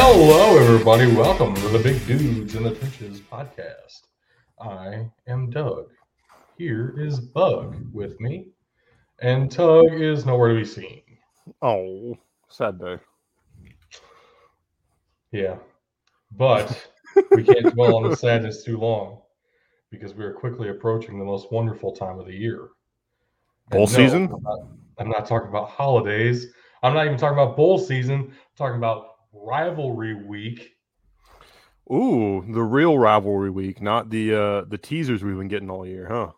Hello, everybody. Welcome to the Big Dudes in the Trenches podcast. I am Dug. Here is Bug with me, and Tug is nowhere to be seen. Oh, sad day. Yeah, but we can't dwell on the sadness too long because we are quickly approaching the most wonderful time of the year. Bowl no, season? I'm not, I'm not talking about holidays. I'm not even talking about bowl season. I'm talking about rivalry week. Ooh, the real rivalry week, not the uh the teasers we've been getting all year, huh?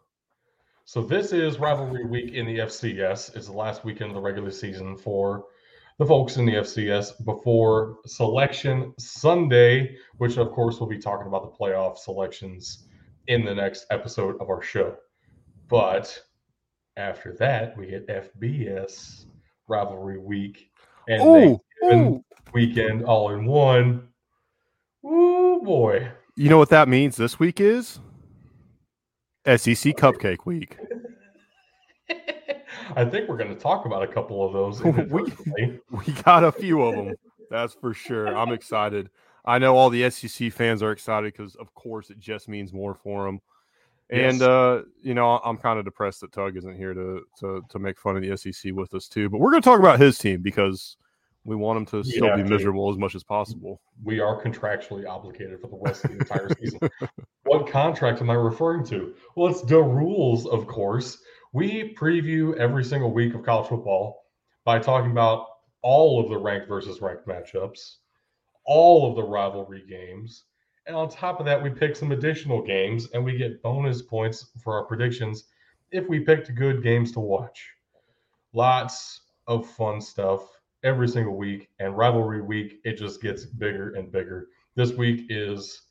So this is rivalry week in the FCS. It's the last weekend of the regular season for the folks in the FCS before selection Sunday, which of course we'll be talking about the playoff selections in the next episode of our show. But after that, we hit FBS rivalry week and Ooh, ooh. Weekend all in one. Ooh boy. You know what that means this week is? SEC Cupcake Week. I think we're going to talk about a couple of those. We- We got a few of them. That's for sure. I'm excited. I know all the SEC fans are excited because, of course, it just means more for them. And Yes. uh, you know, I'm kind of depressed that Tug isn't here to to to make fun of the SEC with us too. But we're going to talk about his team because we want him to still Yeah, be miserable as much as possible. we are contractually obligated for the rest of the entire season. What contract am I referring to? Well, it's the rules, of course. We preview every single week of college football by talking about all of the ranked versus ranked matchups, all of the rivalry games. And on top of that, we pick some additional games and we get bonus points for our predictions if we picked good games to watch. Lots of fun stuff every single week. And rivalry week, it just gets bigger and bigger. This week is,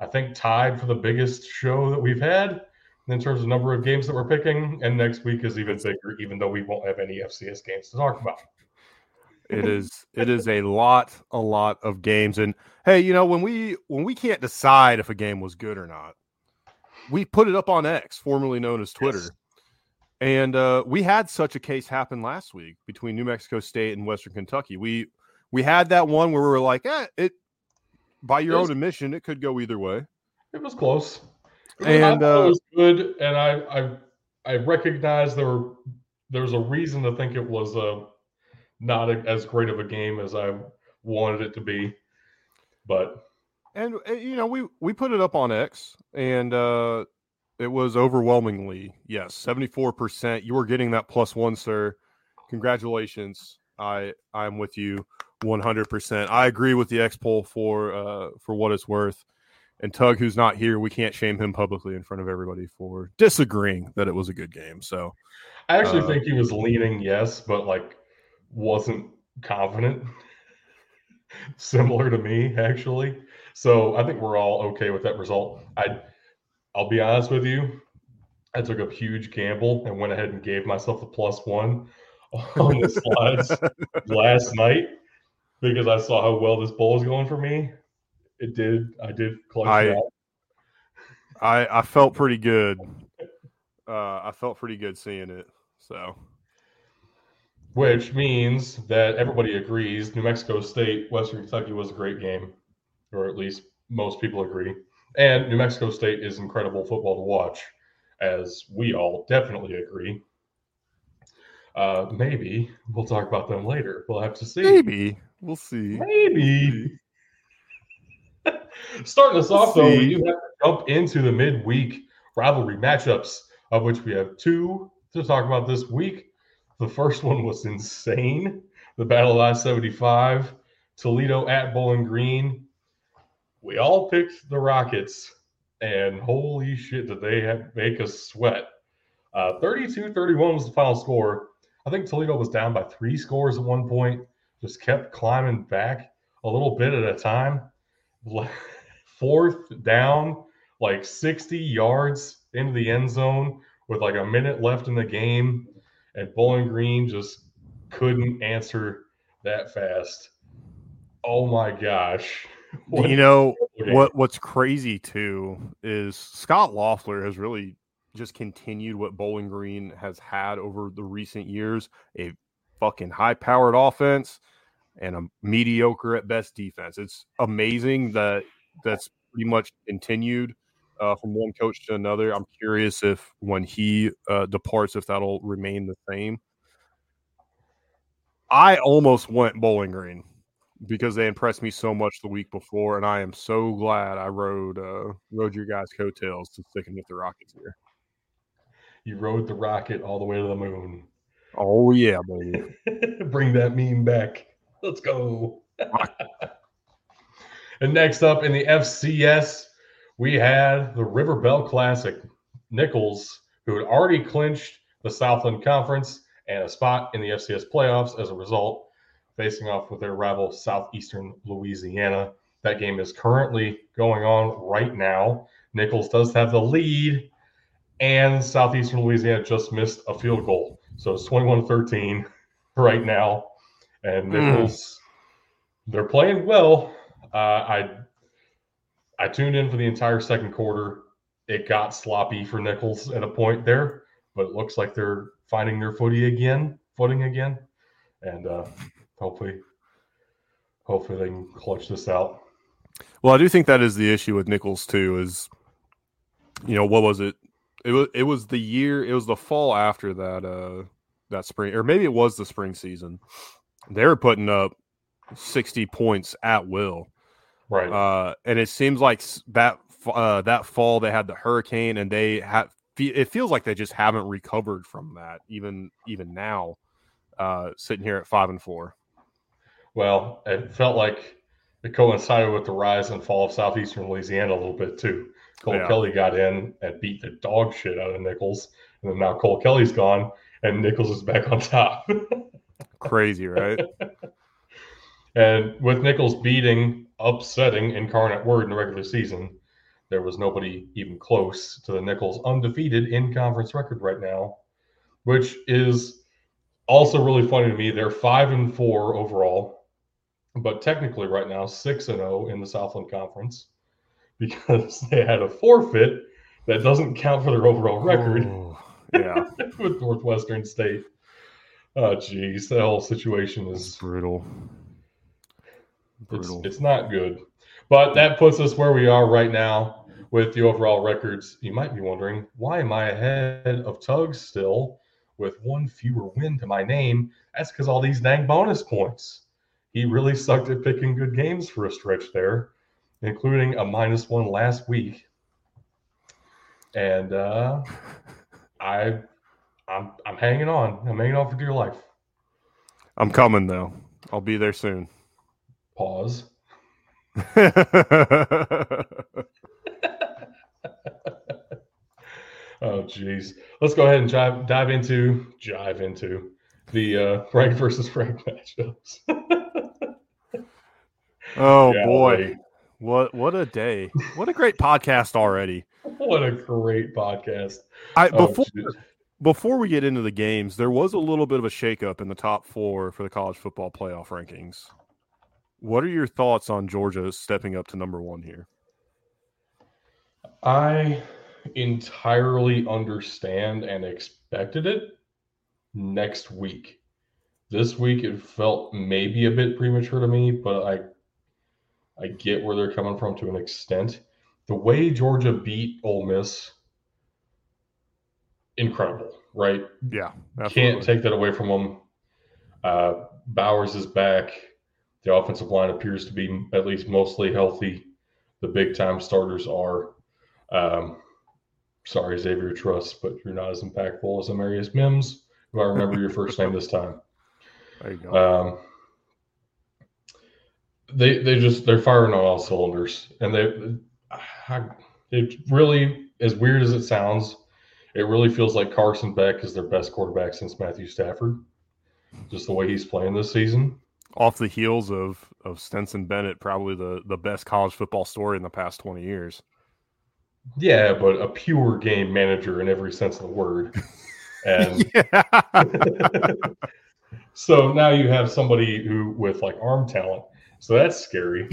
I think, tied for the biggest show that we've had in terms of number of games that we're picking. And next week is even bigger, even though we won't have any FCS games to talk about. It is it is a lot a lot of games and hey, you know when we when we can't decide if a game was good or not, we put it up on X, formerly known as Twitter. Yes. And uh, we had such a case happen last week between New Mexico State and Western Kentucky. We we had that one where we were like, eh, it by your Yes. own admission, it could go either way. It was close. It was, And, uh, it was good, and I I I recognize there were there's a reason to think it was a not a, as great of a game as I wanted it to be, but And uh, you know, we we put it up on X, and uh, it was overwhelmingly yes, seventy four percent. You were getting that plus one, sir. Congratulations. I I'm with you one hundred percent. I agree with the X poll for uh for what it's worth. And Tug, who's not here, we can't shame him publicly in front of everybody for disagreeing that it was a good game. So I actually Uh, think he was leaning yes, but like wasn't confident. Similar to me, actually. So I think we're all okay with that result. I I'll be honest with you. I took a huge gamble and went ahead and gave myself the plus one on the slides last night because I saw how well this bowl is going for me. It did. I did close I- it out. I I felt pretty good. Uh, I felt pretty good seeing it. So Which means that everybody agrees New Mexico State, Western Kentucky was a great game, or at least most people agree. And New Mexico State is incredible football to watch, as we all definitely agree. Uh, maybe we'll talk about them later. We'll have to see. maybe we'll see. Maybe. Starting us off, though, we do have to jump into the midweek rivalry matchups, of which we have two to talk about this week. The first one was insane the Battle of I 75, Toledo at Bowling Green. We all picked the Rockets, and holy shit, did they make us sweat. Uh, 32 31 was the final score. I think Toledo was down by three scores at one point, just kept climbing back a little bit at a time. Fourth down, like 60 yards into the end zone with like a minute left in the game. And Bowling Green just couldn't answer that fast. Oh my gosh. What you know what what's crazy too is Scot Loeffler has really just continued what Bowling Green has had over the recent years a fucking high powered offense and a mediocre at best defense. It's amazing that that's pretty much continued uh, from one coach to another. I'm curious if when he uh, departs, if that'll remain the same. I almost went Bowling Green because they impressed me so much the week before, and I am so glad I rode uh, rode your guys' coattails to sticking with the Rockets here. You rode the rocket all the way to the moon. Oh yeah, baby! Bring that meme back. Let's go. and next up in the FCS, we had the River Bell Classic. Nicholls, who had already clinched the Southland Conference and a spot in the FCS playoffs as a result, facing off with their rival Southeastern Louisiana. That game is currently going on right now. Nicholls does have the lead, and Southeastern Louisiana just missed a field goal. So it's 21 13 right now. And Nicholls, mm. they're playing well. Uh, I I tuned in for the entire second quarter. It got sloppy for Nicholls at a point there, but it looks like they're finding their footy again, footing again. And uh, hopefully, hopefully they can clutch this out. Well, I do think that is the issue with Nicholls too. Is you know what was it? It was it was the year. It was the fall after that. Uh, that spring, or maybe it was the spring season. They were putting up sixty points at will, right? Uh, and it seems like that uh, that fall they had the hurricane, and they had. It feels like they just haven't recovered from that, even even now, uh, sitting here at five and four. Well, it felt like it coincided with the rise and fall of southeastern Louisiana a little bit too. Cole yeah. Kelly got in and beat the dog shit out of Nicholls, and then now Cole Kelly's gone, and Nicholls is back on top. Crazy, right? and with Nicholls beating, upsetting Incarnate Word in the regular season, there was nobody even close to the Nicholls undefeated in conference record right now, which is also really funny to me. They're five and four overall but technically right now six and zero oh in the Southland Conference because they had a forfeit that doesn't count for their overall record. Yeah, with Northwestern State. Oh, geez, that whole situation is brutal. brutal. It's, it's not good, but that puts us where we are right now with the overall records. You might be wondering why am I ahead of Tugs still with one fewer win to my name? That's because all these dang bonus points he really sucked at picking good games for a stretch there, including a minus one last week. And uh, I, I'm I'm hanging on. I'm hanging on for dear life. I'm coming though. I'll be there soon. Pause. oh jeez. Let's go ahead and dive dive into dive into the uh, Frank versus Frank matchups. Oh boy. What what a day. What a great podcast already. What a great podcast. I oh, before before we get into the games, there was a little bit of a shakeup in the top four for the college football playoff rankings. What are your thoughts on Georgia stepping up to number one here? I entirely understand and expected it next week. This week it felt maybe a bit premature to me, but I I get where they're coming from to an extent. The way Georgia beat Ole Miss, incredible, right? Yeah, absolutely. can't take that away from them. Uh, Bowers is back. The offensive line appears to be at least mostly healthy. The big time starters are. Um, sorry, Xavier Truss, but you're not as impactful as Amarius Mims, if I remember your first name this time. There you go. Um, they they just they're firing on all cylinders, and they it really as weird as it sounds, it really feels like Carson Beck is their best quarterback since Matthew Stafford. Just the way he's playing this season. Off the heels of of Stetson Bennett, probably the the best college football story in the past twenty years. Yeah, but a pure game manager in every sense of the word. And so now you have somebody who with like arm talent so that's scary.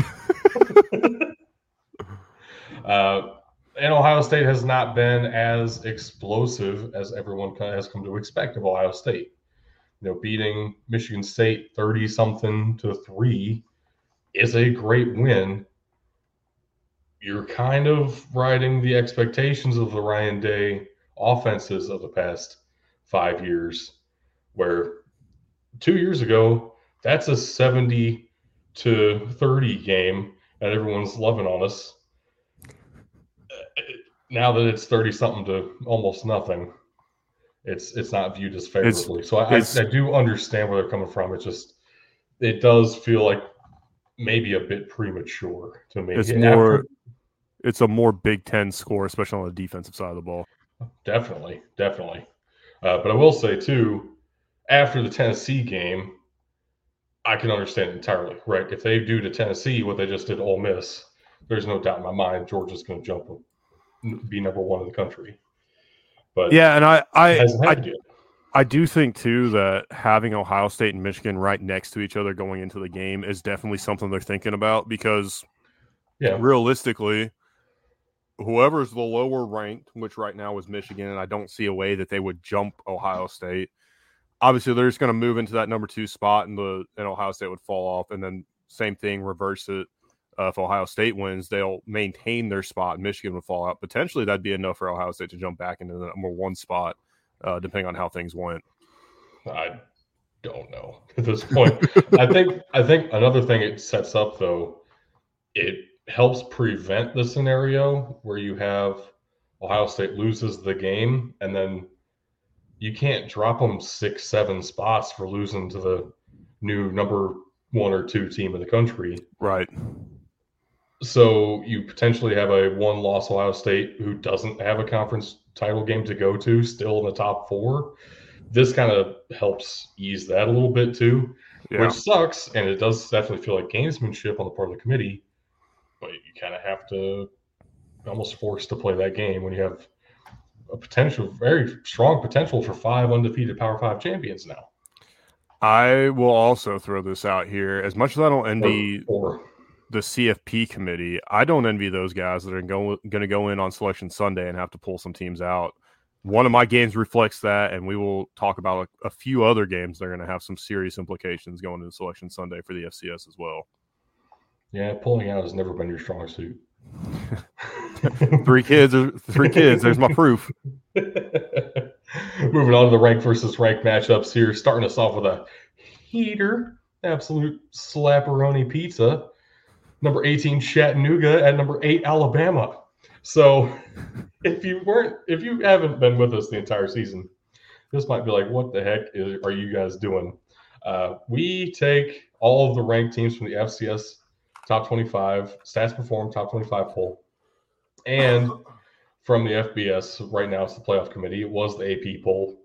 uh, and Ohio State has not been as explosive as everyone has come to expect of Ohio State. you know, beating Michigan State 30 something to three is a great win. You're kind of riding the expectations of the Ryan Day offenses of the past five years, where two years ago, that's a 70 to 30 game and everyone's loving on us. Now that it's 30 something to almost nothing, it's it's not viewed as favorably. It's, so I, I, I do understand where they're coming from. It just it does feel like maybe a bit premature to me. It's more it's a more Big Ten score, especially on the defensive side of the ball. Definitely, definitely. Uh, but I will say too, after the Tennessee game, I can understand entirely. Right, if they do to Tennessee what they just did Ole Miss, there's no doubt in my mind Georgia's going to jump them, be number one in the country. But yeah, and I I I, I do think too that having Ohio State and Michigan right next to each other going into the game is definitely something they're thinking about because yeah, realistically, whoever's the lower ranked, which right now is Michigan, and I don't see a way that they would jump Ohio State. Obviously, they're just going to move into that number two spot, and the and Ohio State would fall off, and then same thing, reverse it. Uh, if Ohio State wins, they'll maintain their spot. Michigan would fall out. Potentially, that'd be enough for Ohio State to jump back into the number one spot, uh, depending on how things went. I don't know at this point. I think I think another thing it sets up though, it helps prevent the scenario where you have Ohio State loses the game and then you can't drop them six, seven spots for losing to the new number one or two team in the country. Right. So you potentially have a one loss Ohio State who doesn't have a conference title game to go to, still in the top four. This kind of helps ease that a little bit too, yeah. which sucks. And it does definitely feel like gamesmanship on the part of the committee, but you kind of have to almost forced to play that game when you have a potential, very strong potential for five undefeated Power Five champions now. I will also throw this out here. As much as I don't envy or, the CFP committee, I don't envy those guys that are going to go in on Selection Sunday and have to pull some teams out. One of my games reflects that, and we will talk about a, a few other games that are going to have some serious implications going into Selection Sunday for the FCS as well. Yeah, pulling out has never been your strong suit. three kids, three kids. There's my proof. Moving on to the rank versus rank matchups here, starting us off with a heater, absolute slapperoni pizza. Number 18 Chattanooga at number 8 Alabama. So if you weren't if you haven't been with us the entire season, this might be like what the heck is, are you guys doing? Uh, we take all of the ranked teams from the FCS top 25 stats perform top 25 poll and from the FBS right now it's the playoff committee it was the AP poll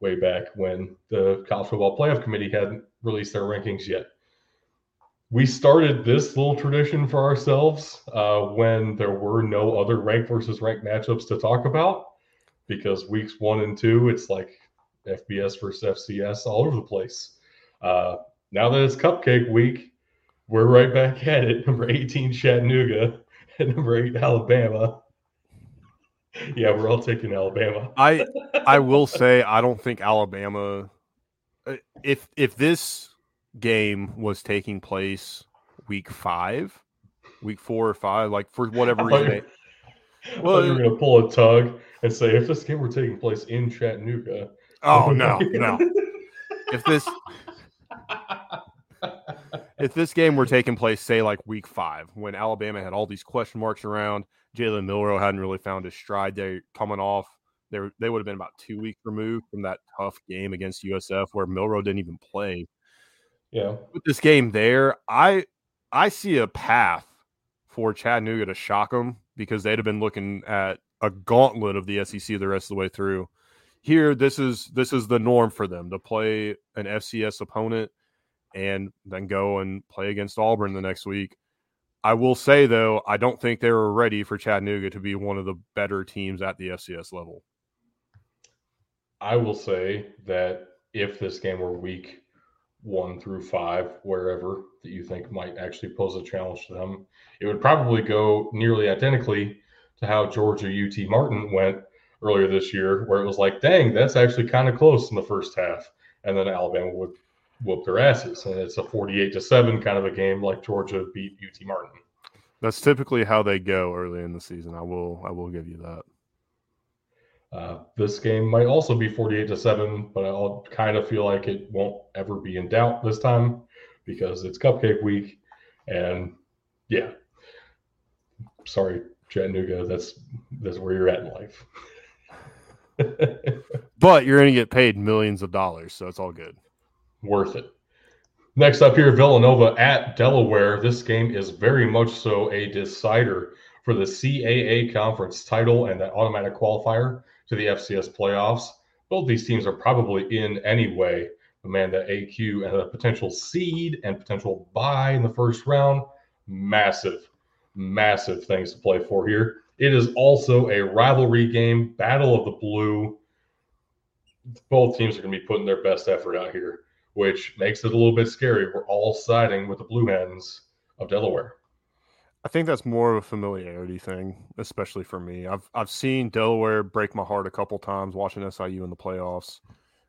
way back when the college football playoff committee hadn't released their rankings yet we started this little tradition for ourselves uh, when there were no other rank versus rank matchups to talk about because weeks one and two it's like FBS versus FCS all over the place. Uh, now that it's cupcake week, we're right back at it. Number 18 Chattanooga number eight Alabama. Yeah, we're all taking Alabama. I I will say I don't think Alabama. Uh, if if this game was taking place week five, week four or five, like for whatever reason. well, you're gonna pull a tug and say if this game were taking place in Chattanooga. Oh no, no. if this if this game were taking place, say like week five, when Alabama had all these question marks around, Jalen Milroe hadn't really found his stride. They coming off, they were, they would have been about two weeks removed from that tough game against USF where Milroe didn't even play. Yeah. With this game there, I I see a path for Chattanooga to shock them because they'd have been looking at a gauntlet of the SEC the rest of the way through. Here, this is this is the norm for them to play an FCS opponent and then go and play against Auburn the next week. I will say though, I don't think they were ready for Chattanooga to be one of the better teams at the FCS level. I will say that if this game were week one through five, wherever that you think might actually pose a challenge to them. It would probably go nearly identically to how Georgia UT Martin went earlier this year, where it was like, dang, that's actually kind of close in the first half. and then Alabama would whoop their asses. And it's a 48 to 7 kind of a game like Georgia beat UT Martin. That's typically how they go early in the season. I will I will give you that. Uh, this game might also be 48 to 7, but I'll kind of feel like it won't ever be in doubt this time because it's cupcake week. And yeah, sorry, Chattanooga, that's that's where you're at in life. but you're going to get paid millions of dollars, so it's all good. Worth it. Next up here, Villanova at Delaware. This game is very much so a decider for the CAA conference title and that automatic qualifier to the FCS playoffs. Both these teams are probably in anyway. But man, that AQ and a potential seed and potential buy in the first round. Massive, massive things to play for here. It is also a rivalry game, Battle of the Blue. Both teams are going to be putting their best effort out here, which makes it a little bit scary. We're all siding with the Blue Hens of Delaware. I think that's more of a familiarity thing, especially for me. I've I've seen Delaware break my heart a couple times watching SIU in the playoffs.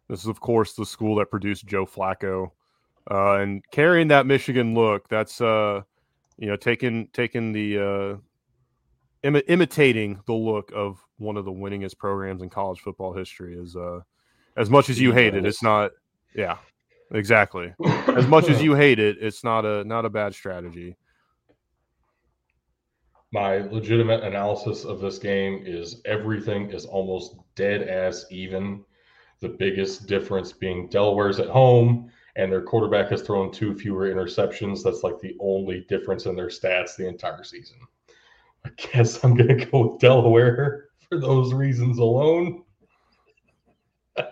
This is, of course, the school that produced Joe Flacco, uh, and carrying that Michigan look. That's uh, you know, taking taking the uh, Im- imitating the look of one of the winningest programs in college football history is uh, as much as you hate it, it's not. Yeah, exactly. As much as you hate it, it's not a not a bad strategy my legitimate analysis of this game is everything is almost dead ass even. The biggest difference being Delaware's at home and their quarterback has thrown two fewer interceptions. That's like the only difference in their stats the entire season. I guess I'm going to go with Delaware for those reasons alone.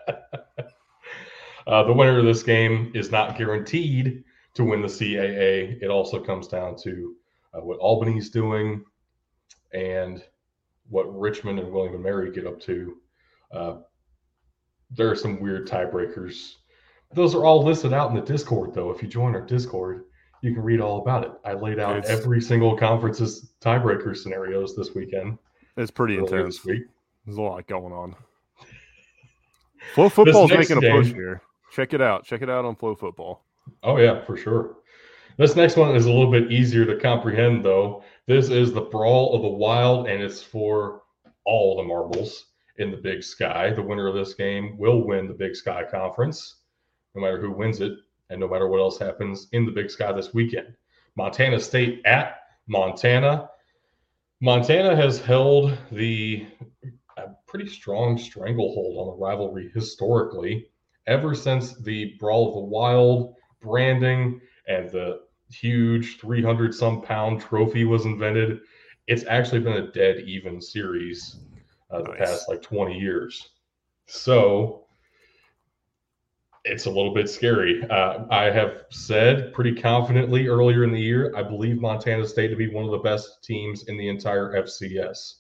uh, the winner of this game is not guaranteed to win the CAA. It also comes down to uh, what Albany's doing and what Richmond and William and Mary get up to. Uh, there are some weird tiebreakers. Those are all listed out in the Discord, though. If you join our Discord, you can read all about it. I laid out it's, every single conference's tiebreaker scenarios this weekend. It's pretty intense. This week. There's a lot going on. FloFootball is making a game, push here. Check it out. Check it out on FloFootball. Oh yeah, for sure. This next one is a little bit easier to comprehend, though. This is the Brawl of the Wild, and it's for all the marbles in the Big Sky. The winner of this game will win the Big Sky Conference, no matter who wins it, and no matter what else happens in the Big Sky this weekend. Montana State at Montana. Montana has held the a pretty strong stranglehold on the rivalry historically ever since the Brawl of the Wild branding and the huge 300 some pound trophy was invented, it's actually been a dead even series uh, the past like 20 years. So it's a little bit scary. Uh, I have said pretty confidently earlier in the year, I believe Montana State to be one of the best teams in the entire FCS.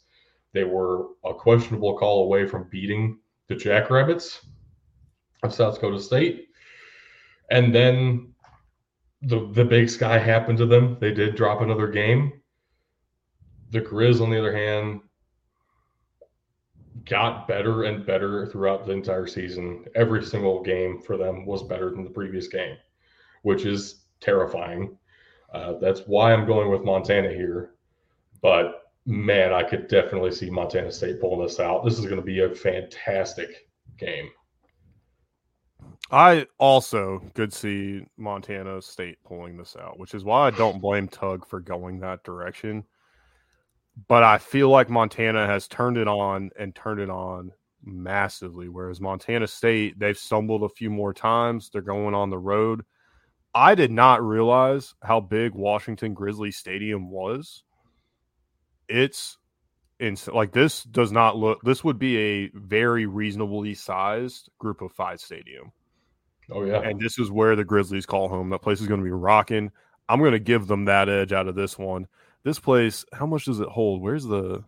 They were a questionable call away from beating the Jackrabbits of South Dakota State. And then the the big sky happened to them. They did drop another game. The Grizz, on the other hand, got better and better throughout the entire season. Every single game for them was better than the previous game, which is terrifying. Uh, that's why I'm going with Montana here. But man, I could definitely see Montana State pulling this out. This is going to be a fantastic game. I also could see Montana State pulling this out, which is why I don't blame Tug for going that direction. But I feel like Montana has turned it on and turned it on massively, whereas Montana State, they've stumbled a few more times. They're going on the road. I did not realize how big Washington Grizzly Stadium was. It's in like this does not look this would be a very reasonably sized group of five stadium Oh yeah. And this is where the Grizzlies call home. That place is going to be rocking. I'm going to give them that edge out of this one. This place, how much does it hold? Where's the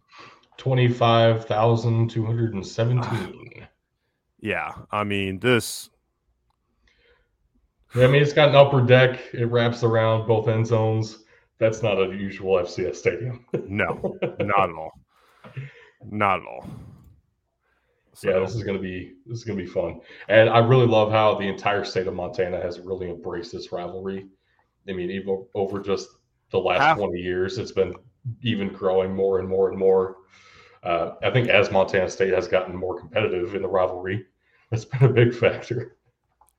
25,217. yeah, I mean, this I mean, it's got an upper deck. It wraps around both end zones. That's not a usual FCS stadium. no, not at all. Not at all. So. Yeah, this is gonna be this is gonna be fun, and I really love how the entire state of Montana has really embraced this rivalry. I mean, even over just the last Half. twenty years, it's been even growing more and more and more. Uh, I think as Montana State has gotten more competitive in the rivalry, that's been a big factor.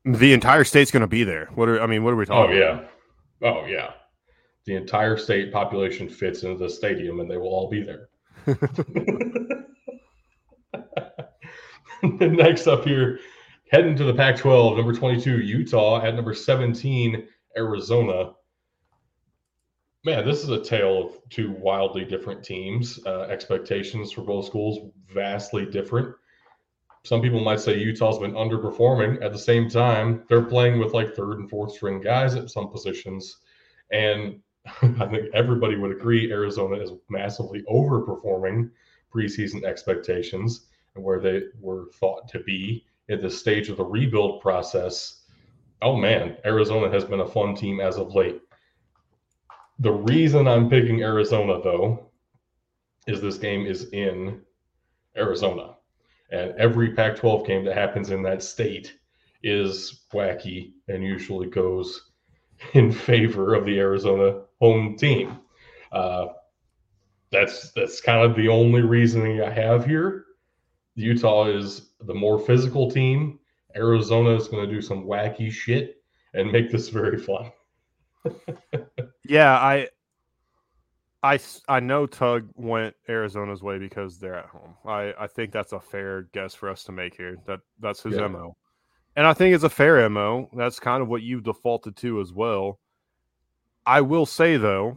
The entire state's going to be there. What are I mean? What are we talking? Oh yeah, oh yeah. The entire state population fits into the stadium, and they will all be there. Next up here, heading to the Pac 12, number 22, Utah, at number 17, Arizona. Man, this is a tale of two wildly different teams. Uh, expectations for both schools vastly different. Some people might say Utah's been underperforming. At the same time, they're playing with like third and fourth string guys at some positions. And I think everybody would agree Arizona is massively overperforming preseason expectations and where they were thought to be at this stage of the rebuild process. Oh man, Arizona has been a fun team as of late. The reason I'm picking Arizona though is this game is in Arizona. And every Pac 12 game that happens in that state is wacky and usually goes in favor of the Arizona home team. Uh, that's that's kind of the only reasoning I have here. Utah is the more physical team. Arizona is going to do some wacky shit and make this very fun. yeah, I, I, I know Tug went Arizona's way because they're at home. I, I think that's a fair guess for us to make here. That that's his yeah. mo, and I think it's a fair mo. That's kind of what you've defaulted to as well. I will say though,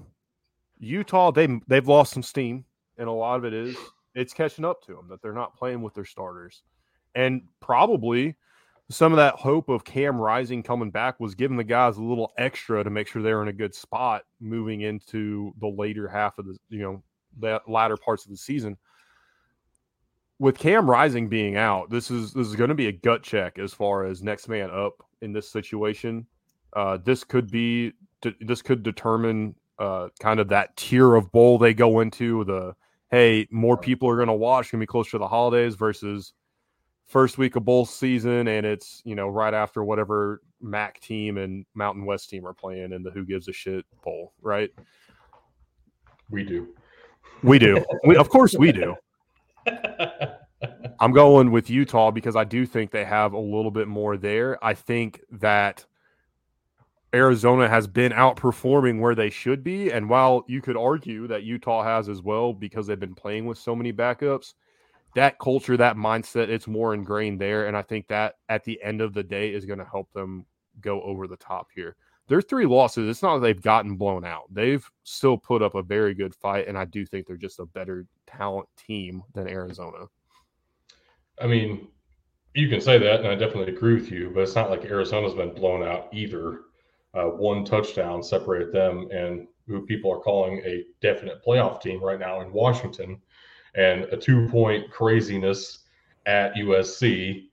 Utah they they've lost some steam, and a lot of it is it's catching up to them that they're not playing with their starters, and probably some of that hope of Cam Rising coming back was giving the guys a little extra to make sure they're in a good spot moving into the later half of the you know the latter parts of the season. With Cam Rising being out, this is this is going to be a gut check as far as next man up in this situation. Uh, this could be this could determine uh, kind of that tier of bowl they go into. The hey, more people are going to watch, going to be closer to the holidays versus first week of bowl season, and it's you know right after whatever MAC team and Mountain West team are playing in the Who Gives a Shit bowl, right? We do. We do. we, of course, we do. I'm going with Utah because I do think they have a little bit more there. I think that Arizona has been outperforming where they should be. And while you could argue that Utah has as well because they've been playing with so many backups, that culture, that mindset, it's more ingrained there. And I think that at the end of the day is going to help them go over the top here. Their three losses, it's not that they've gotten blown out. They've still put up a very good fight. And I do think they're just a better talent team than Arizona. I mean, you can say that, and I definitely agree with you, but it's not like Arizona's been blown out either uh, one touchdown separated them and who people are calling a definite playoff team right now in Washington, and a two point craziness at USC,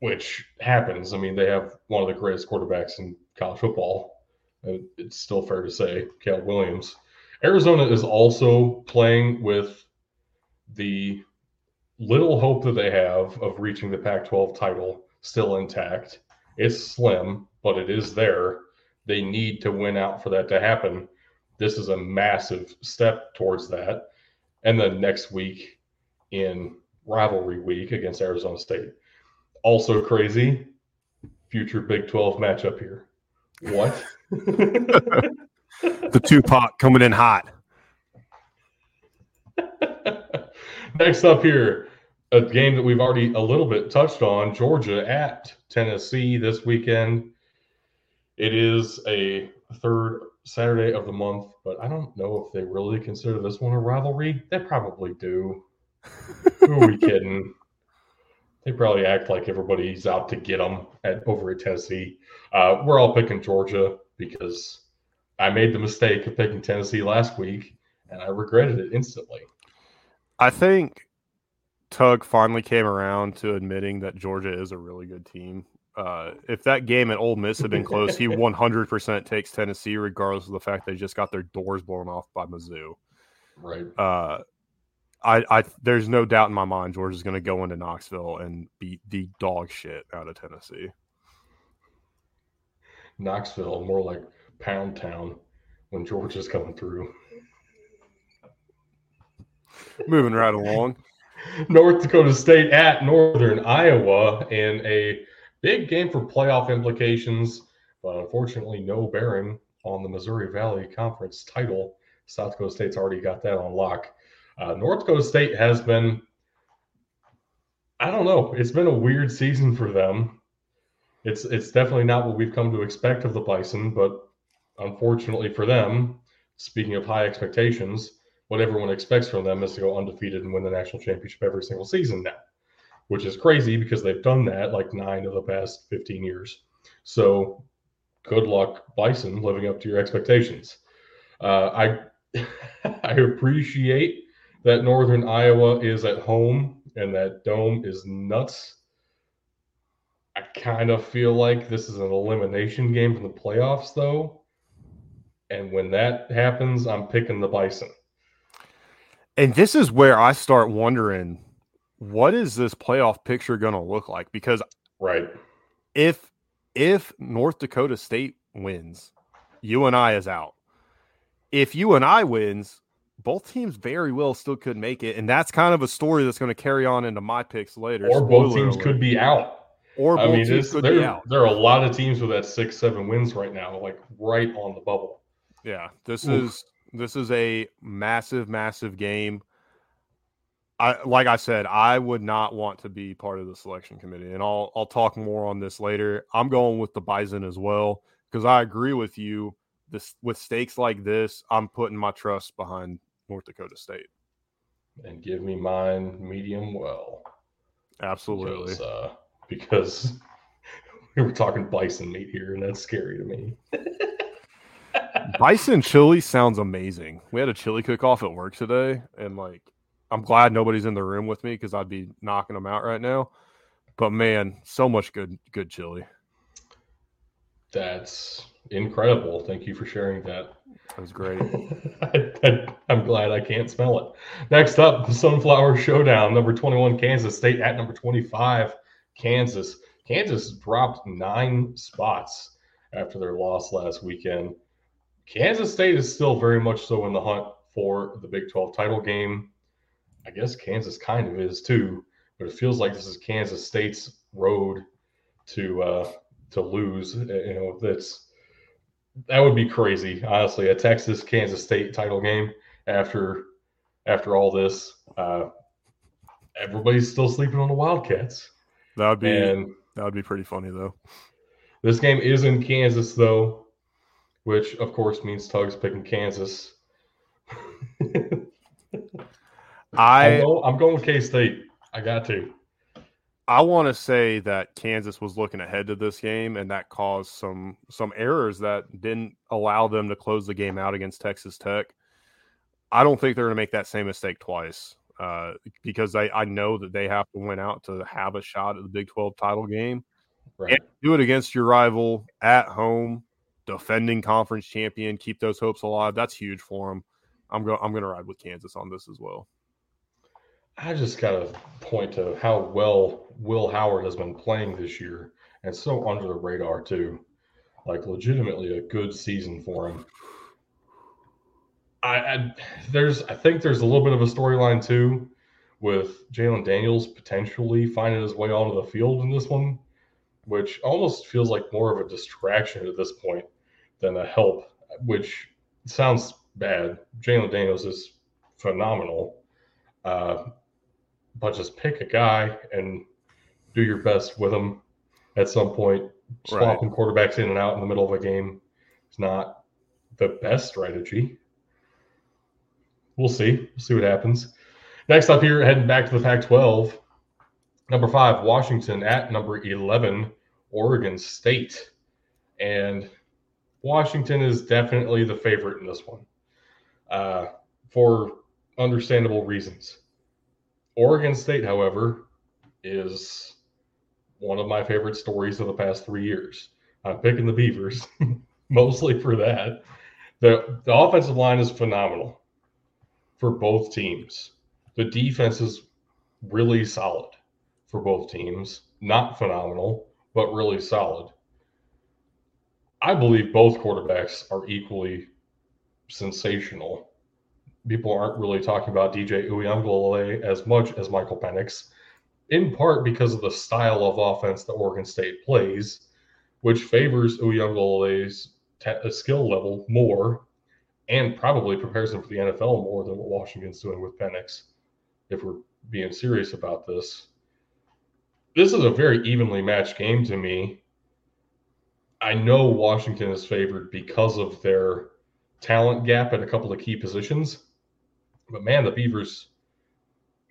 which happens. I mean, they have one of the greatest quarterbacks in college football. It's still fair to say, Caleb Williams. Arizona is also playing with the little hope that they have of reaching the Pac 12 title still intact. It's slim, but it is there. They need to win out for that to happen. This is a massive step towards that. And then next week in rivalry week against Arizona State. Also crazy. Future Big 12 matchup here. What? the Tupac coming in hot. Next up here, a game that we've already a little bit touched on Georgia at Tennessee this weekend. It is a third Saturday of the month, but I don't know if they really consider this one a rivalry. They probably do. Who are we kidding? They probably act like everybody's out to get them at over at Tennessee. Uh, we're all picking Georgia because I made the mistake of picking Tennessee last week, and I regretted it instantly. I think Tug finally came around to admitting that Georgia is a really good team. Uh, if that game at Ole Miss had been close, he 100% takes Tennessee, regardless of the fact they just got their doors blown off by Mizzou. Right. Uh, I, I there's no doubt in my mind George is going to go into Knoxville and beat the dog shit out of Tennessee. Knoxville, more like Pound Town when George is coming through. Moving right along. North Dakota State at Northern Iowa in a big game for playoff implications, but unfortunately, no bearing on the Missouri Valley Conference title. South Dakota State's already got that on lock. Uh, North Dakota State has been, I don't know, it's been a weird season for them. It's it's definitely not what we've come to expect of the Bison, but unfortunately for them, speaking of high expectations, what everyone expects from them is to go undefeated and win the national championship every single season now, which is crazy because they've done that like nine of the past 15 years. So good luck, Bison, living up to your expectations. Uh, I I appreciate that Northern Iowa is at home and that dome is nuts. I kind of feel like this is an elimination game from the playoffs, though. And when that happens, I'm picking the Bison. And this is where I start wondering what is this playoff picture going to look like? Because right, if if North Dakota State wins, UNI is out. If UNI wins, both teams very well still could make it, and that's kind of a story that's going to carry on into my picks later. Or both teams alert. could be out. Or I mean, there, there are a lot of teams with that six, seven wins right now, like right on the bubble. Yeah, this Oof. is this is a massive, massive game. I like I said, I would not want to be part of the selection committee, and I'll I'll talk more on this later. I'm going with the Bison as well because I agree with you. This with stakes like this, I'm putting my trust behind North Dakota State. And give me mine medium well. Absolutely. Because, uh, because we were talking bison meat here, and that's scary to me. bison chili sounds amazing. We had a chili cook off at work today, and like, I'm glad nobody's in the room with me because I'd be knocking them out right now. But man, so much good good chili. That's incredible. Thank you for sharing that. That was great. I, am glad I can't smell it. Next up, the Sunflower Showdown, number 21, Kansas State at number 25, Kansas. Kansas dropped nine spots after their loss last weekend. Kansas State is still very much so in the hunt for the Big 12 title game. I guess Kansas kind of is too, but it feels like this is Kansas State's road to uh, to lose. You know, that's that would be crazy, honestly. A Texas Kansas State title game after after all this. Uh, everybody's still sleeping on the Wildcats. That would be and that would be pretty funny though. This game is in Kansas though, which of course means Tug's picking Kansas. I I'm going, I'm going with K State. I got to. I want to say that Kansas was looking ahead to this game, and that caused some some errors that didn't allow them to close the game out against Texas Tech. I don't think they're going to make that same mistake twice uh, because I, I know that they have to win out to have a shot at the Big 12 title game. Right. Do it against your rival at home, defending conference champion, keep those hopes alive. That's huge for them. I'm going. I'm going to ride with Kansas on this as well. I just got to point to how well Will Howard has been playing this year and so under the radar, too. Like, legitimately a good season for him. I, I there's I think there's a little bit of a storyline too with Jalon Daniels potentially finding his way onto the field in this one, which almost feels like more of a distraction at this point than a help, which sounds bad. Jalon Daniels is phenomenal. Uh, but just pick a guy and do your best with him at some point. Swapping right. quarterbacks in and out in the middle of a game is not the best strategy. We'll see. We'll see what happens. Next up here, heading back to the Pac 12. Number five, Washington at number 11, Oregon State. And Washington is definitely the favorite in this one uh, for understandable reasons. Oregon State, however, is one of my favorite stories of the past three years. I'm picking the Beavers mostly for that. The, the offensive line is phenomenal for both teams. The defense is really solid for both teams. Not phenomenal, but really solid. I believe both quarterbacks are equally sensational. People aren't really talking about DJ Uiagalelei as much as Michael Penix, in part because of the style of offense that Oregon State plays, which favors Uiagalelei's t- uh, skill level more and probably prepares him for the NFL more than what Washington's doing with Penix, if we're being serious about this. This is a very evenly matched game to me. I know Washington is favored because of their talent gap at a couple of key positions. But man, the Beavers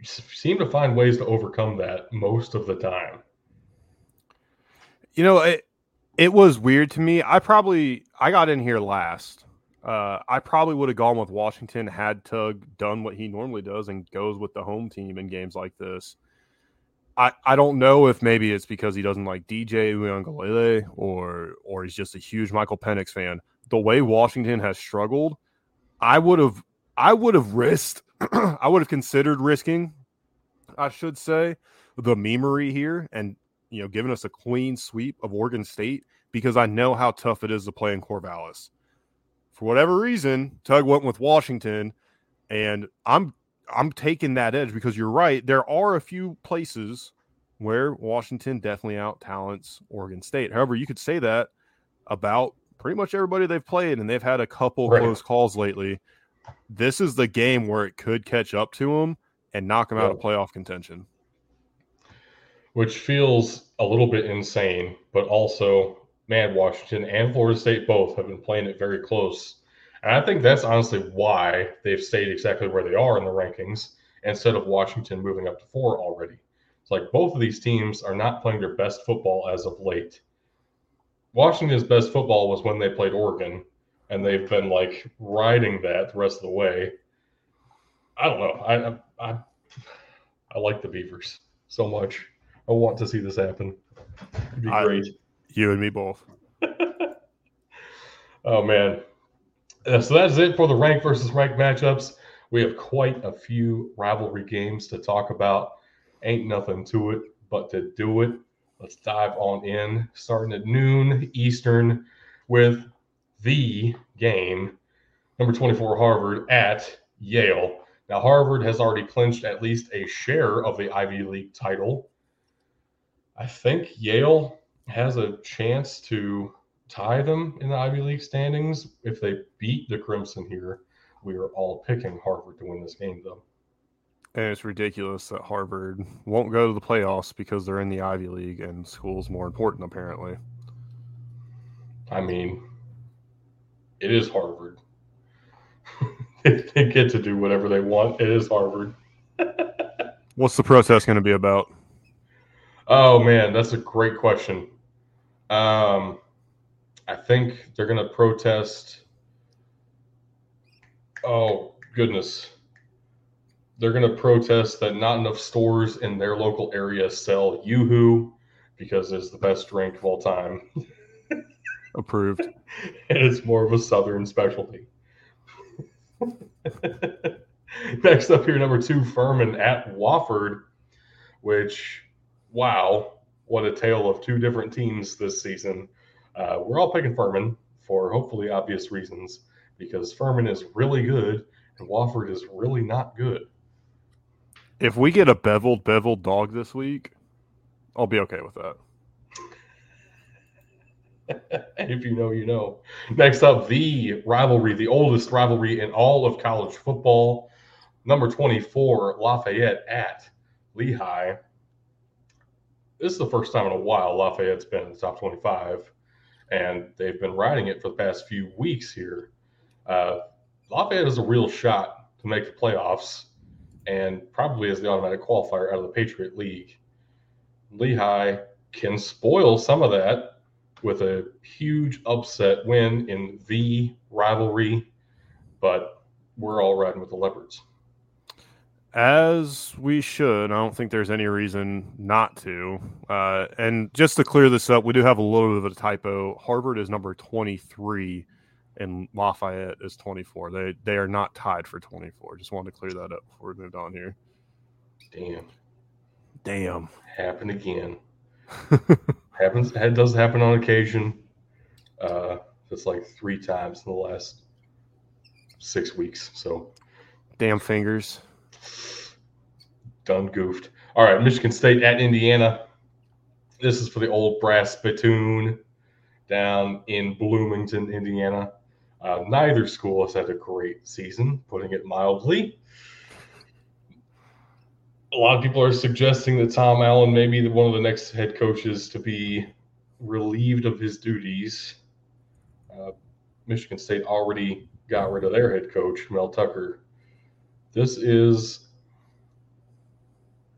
seem to find ways to overcome that most of the time. You know, it it was weird to me. I probably I got in here last. Uh, I probably would have gone with Washington had Tug done what he normally does and goes with the home team in games like this. I, I don't know if maybe it's because he doesn't like DJ Uiagalelei or or he's just a huge Michael Penix fan. The way Washington has struggled, I would have I would have risked I would have considered risking, I should say, the memery here and you know giving us a clean sweep of Oregon State because I know how tough it is to play in Corvallis. For whatever reason, Tug went with Washington, and I'm I'm taking that edge because you're right. There are a few places where Washington definitely out talents Oregon State. However, you could say that about pretty much everybody they've played, and they've had a couple right. close calls lately. This is the game where it could catch up to them and knock them out of playoff contention. Which feels a little bit insane, but also, man, Washington and Florida State both have been playing it very close and I think that's honestly why they've stayed exactly where they are in the rankings instead of Washington moving up to four already. It's like both of these teams are not playing their best football as of late. Washington's best football was when they played Oregon, and they've been like riding that the rest of the way. I don't know. I I I like the Beavers so much. I want to see this happen. It'd be I, great. You and me both. oh man, uh, so that's it for the rank versus rank matchups. We have quite a few rivalry games to talk about. Ain't nothing to it but to do it. Let's dive on in, starting at noon Eastern with the game, number 24 Harvard at Yale. Now, Harvard has already clinched at least a share of the Ivy League title. I think Yale has a chance to tie them in the Ivy League standings. If they beat the Crimson here, we are all picking Harvard to win this game, though. And it's ridiculous that Harvard won't go to the playoffs because they're in the Ivy League and school's more important, apparently. I mean, it is Harvard. they get to do whatever they want. It is Harvard. What's the protest going to be about? Oh man, that's a great question. Um, I think they're going to protest. Oh, goodness. They're going to protest that not enough stores in their local area sell Yoo-Hoo because it's the best drink of all time. Approved. and it's more of a Southern specialty. Next up here, number two, Furman at Wofford, which, wow, what a tale of two different teams this season. Uh, we're all picking Furman for hopefully obvious reasons because Furman is really good and Wofford is really not good. If we get a beveled beveled dog this week, I'll be okay with that. if you know, you know. Next up, the rivalry, the oldest rivalry in all of college football. Number 24, Lafayette at Lehigh. This is the first time in a while Lafayette's been in the top 25 and they've been riding it for the past few weeks here. Uh, Lafayette has a real shot to make the playoffs and probably is the automatic qualifier out of the Patriot League. Lehigh can spoil some of that with a huge upset win in the rivalry, but we're all riding with the Leopards as we should. I don't think there's any reason not to. Uh, and just to clear this up, we do have a little bit of a typo. Harvard is number 23 and Lafayette is 24. They they are not tied for 24. Just wanted to clear that up before we moved on here. Damn. Damn. Happened again. Happens. It does happen on occasion. Uh, it's like three times in the last six weeks. So Damn fingers. done goofed. All right, Michigan State at Indiana. This is for the old brass spittoon down in Bloomington, Indiana. Uh, neither school has had a great season, putting it mildly. A lot of people are suggesting that Tom Allen may be one of the next head coaches to be relieved of his duties. Uh, Michigan State already got rid of their head coach, Mel Tucker. This is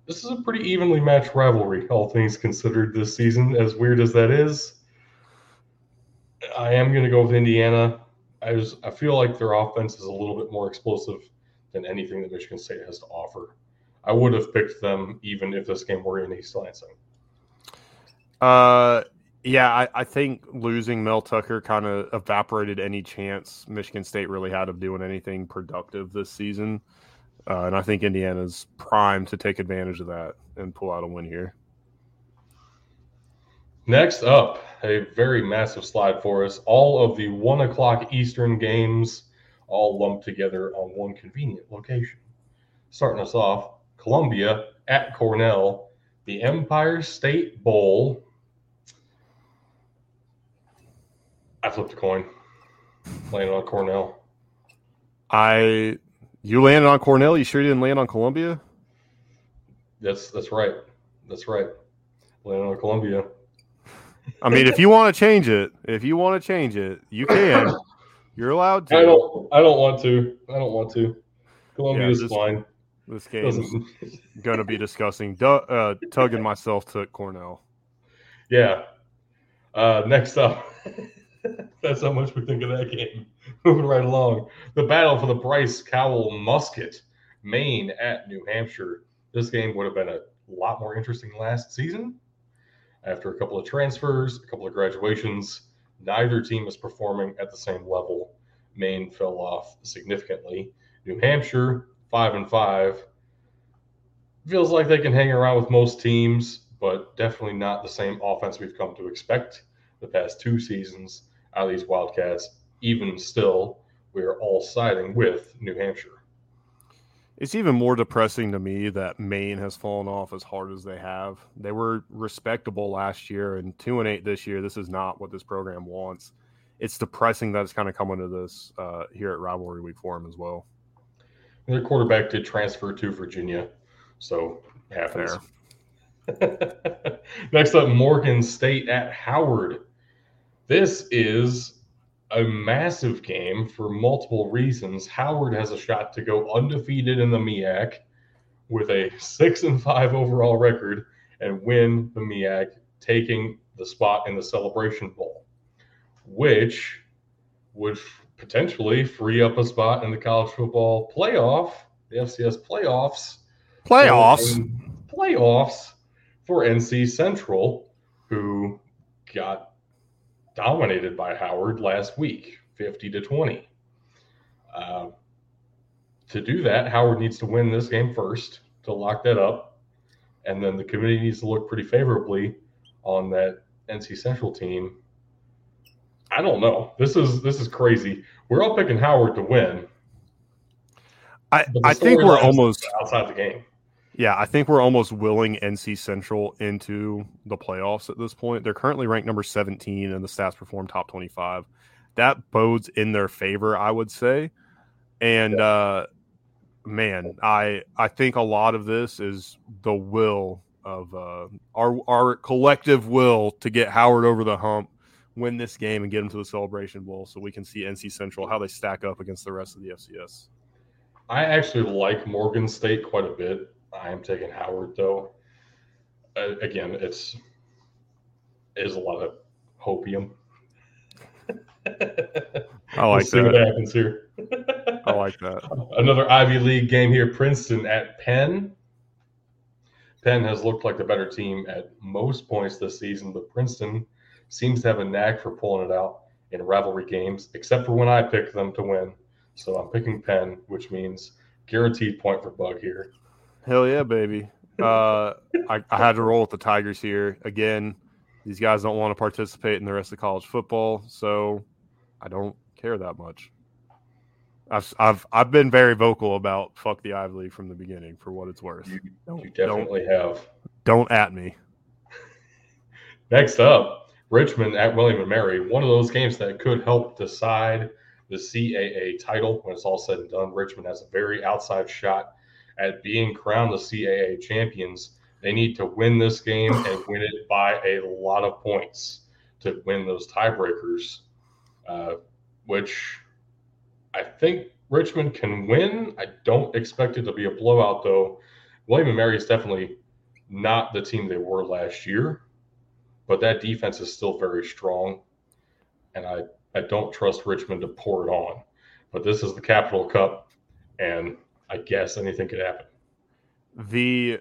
this is a pretty evenly matched rivalry, all things considered, this season. As weird as that is, I am going to go with Indiana. I just I feel like their offense is a little bit more explosive than anything that Michigan State has to offer. I would have picked them even if this game were in East Lansing. Uh, yeah, I, I think losing Mel Tucker kind of evaporated any chance Michigan State really had of doing anything productive this season. Uh, and I think Indiana's primed to take advantage of that and pull out a win here. Next up, a very massive slide for us. All of the one o'clock Eastern games all lumped together on one convenient location. Starting us off, Columbia at Cornell, the Empire State Bowl. I flipped a coin, landed on Cornell. I, you landed on Cornell. You sure you didn't land on Columbia? That's that's right. That's right. Landed on Columbia. I mean, if you want to change it, if you want to change it, you can. You're allowed to. I don't. I don't want to. I don't want to. Columbia Yeah, is fine. This Doesn't- going to be discussing. Du- uh, Tug and myself took Cornell. Yeah. Uh, next up, that's how much we think of that game. Moving right along, the battle for the Brice Cowell Musket, Maine at New Hampshire. This game would have been a lot more interesting last season. After a couple of transfers, a couple of graduations, neither team is performing at the same level. Maine fell off significantly. New Hampshire, five and five, feels like they can hang around with most teams, but definitely not the same offense we've come to expect the past two seasons out of these Wildcats. Even still, we are all siding with New Hampshire. It's even more depressing to me that Maine has fallen off as hard as they have. They were respectable last year and two and eight this year. This is not what this program wants. It's depressing that it's kind of coming to this uh, here at rivalry week for them as well. Their quarterback did transfer to Virginia, so happens. Next up, Morgan State at Howard. This is a massive game for multiple reasons. Howard has a shot to go undefeated in the MEAC with a six and five overall record and win the MEAC, taking the spot in the Celebration Bowl, which would potentially free up a spot in the college football playoff, the FCS playoffs Playoffs. playoffs for NC Central, who got dominated by Howard last week, 50 to 20. Uh, to do that, Howard needs to win this game first to lock that up. And then the committee needs to look pretty favorably on that NC Central team. I don't know. This is this is crazy. We're all picking Howard to win. I, I think we're almost outside the game. yeah, I think we're almost willing NC Central into the playoffs at this point. They're currently ranked number 17 in the stats perform top 25. That bodes in their favor, I would say. And uh man, I I think a lot of this is the will of uh our our collective will to get Howard over the hump, win this game and get him to the celebration bowl so we can see NC Central how they stack up against the rest of the FCS. I actually like Morgan State quite a bit. I am taking Howard though. Uh, again, it's it is a lot of hopium. I like see what happens here. I like that. Another Ivy League game here. Princeton at Penn. Penn has looked like the better team at most points this season, but Princeton seems to have a knack for pulling it out in rivalry games, except for when I pick them to win. So I'm picking Penn, which means guaranteed point for Bug here. Hell yeah, baby. Uh, I, I had to roll with the Tigers here again. These guys don't want to participate in the rest of college football, so I don't care that much. I've I've I've been very vocal about fuck the Ivy League from the beginning for what it's worth. You, you definitely don't, have. Don't at me. Next up, Richmond at William and Mary. One of those games that could help decide the CAA title when it's all said and done. Richmond has a very outside shot at being crowned the CAA champions. They need to win this game and win it by a lot of points to win those tiebreakers, uh, which I think Richmond can win. I don't expect it to be a blowout, though. William and Mary is definitely not the team they were last year, but that defense is still very strong. And I, I don't trust Richmond to pour it on. But this is the Capital Cup, and I guess anything could happen. The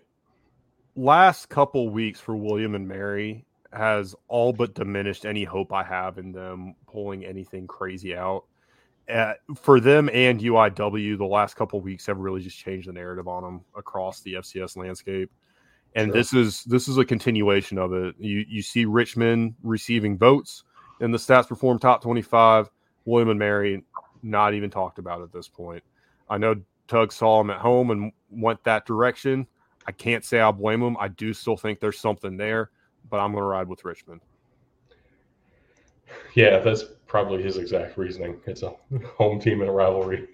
last couple weeks for William and Mary has all but diminished any hope I have in them pulling anything crazy out. Uh, for them and UIW, the last couple weeks have really just changed the narrative on them across the FCS landscape. And sure. this is this is a continuation of it. You you see Richmond receiving votes in the stats perform top 25. William and Mary not even talked about at this point. I know Tug saw him at home and went that direction. I can't say I'll blame him. I do still think there's something there, but I'm going to ride with Richmond. Yeah, that's probably his exact reasoning. It's a home team and a rivalry.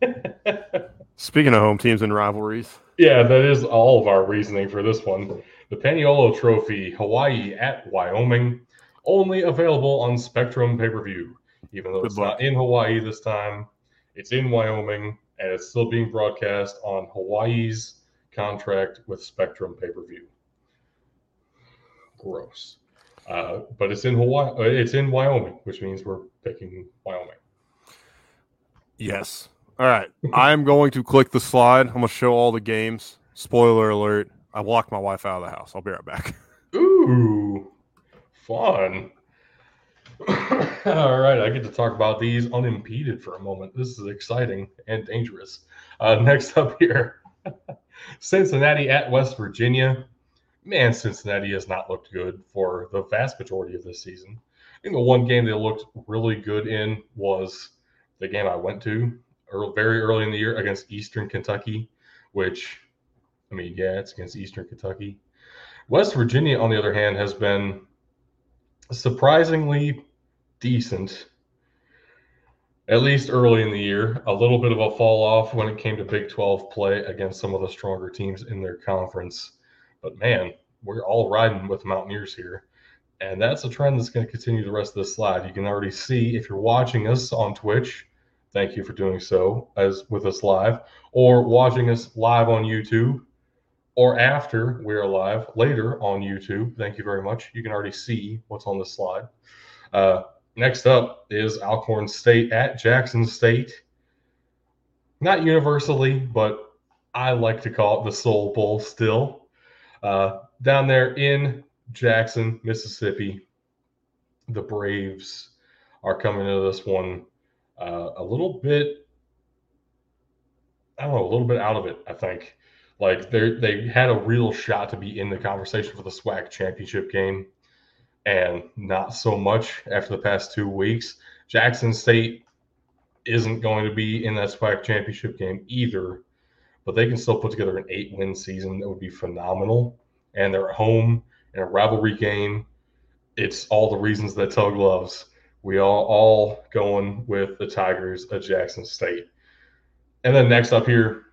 Speaking of home teams and rivalries. Yeah, that is all of our reasoning for this one. The Paniolo Trophy, Hawaii at Wyoming, only available on Spectrum pay per view. Even though Good it's luck. not in Hawaii this time, it's in Wyoming and it's still being broadcast on Hawaii's contract with Spectrum pay per view. Gross. Uh, but it's in Hawaii. Uh, it's in Wyoming, which means we're picking Wyoming. Yes. All right. I'm going to click the slide. I'm going to show all the games. Spoiler alert: I locked my wife out of the house. I'll be right back. Ooh, fun. All right, I get to talk about these unimpeded for a moment. This is exciting and dangerous. Uh, next up here, Cincinnati at West Virginia. Man, Cincinnati has not looked good for the vast majority of this season. I think the one game they looked really good in was the game I went to early, very early in the year against Eastern Kentucky, which, I mean, yeah, it's against Eastern Kentucky. West Virginia, on the other hand, has been surprisingly decent, at least early in the year. A little bit of a fall off when it came to Big 12 play against some of the stronger teams in their conference. But man, we're all riding with Mountaineers here. And that's a trend that's going to continue the rest of the slide. You can already see if you're watching us on Twitch, thank you for doing so as with us live, or watching us live on YouTube, or after we are live later on YouTube. Thank you very much. You can already see what's on the slide. Uh, next up is Alcorn State at Jackson State. Not universally, but I like to call it the Soul Bowl still. Uh, down there in Jackson, Mississippi, the Braves are coming to this one uh, a little bit, I don't know, a little bit out of it, I think. Like they they had a real shot to be in the conversation for the SWAC championship game, and not so much after the past two weeks. Jackson State isn't going to be in that SWAC championship game either, but they can still put together an eight win season that would be phenomenal. And they're at home in a rivalry game. It's all the reasons that Tug loves. We are all going with the Tigers of Jackson State. And then next up here,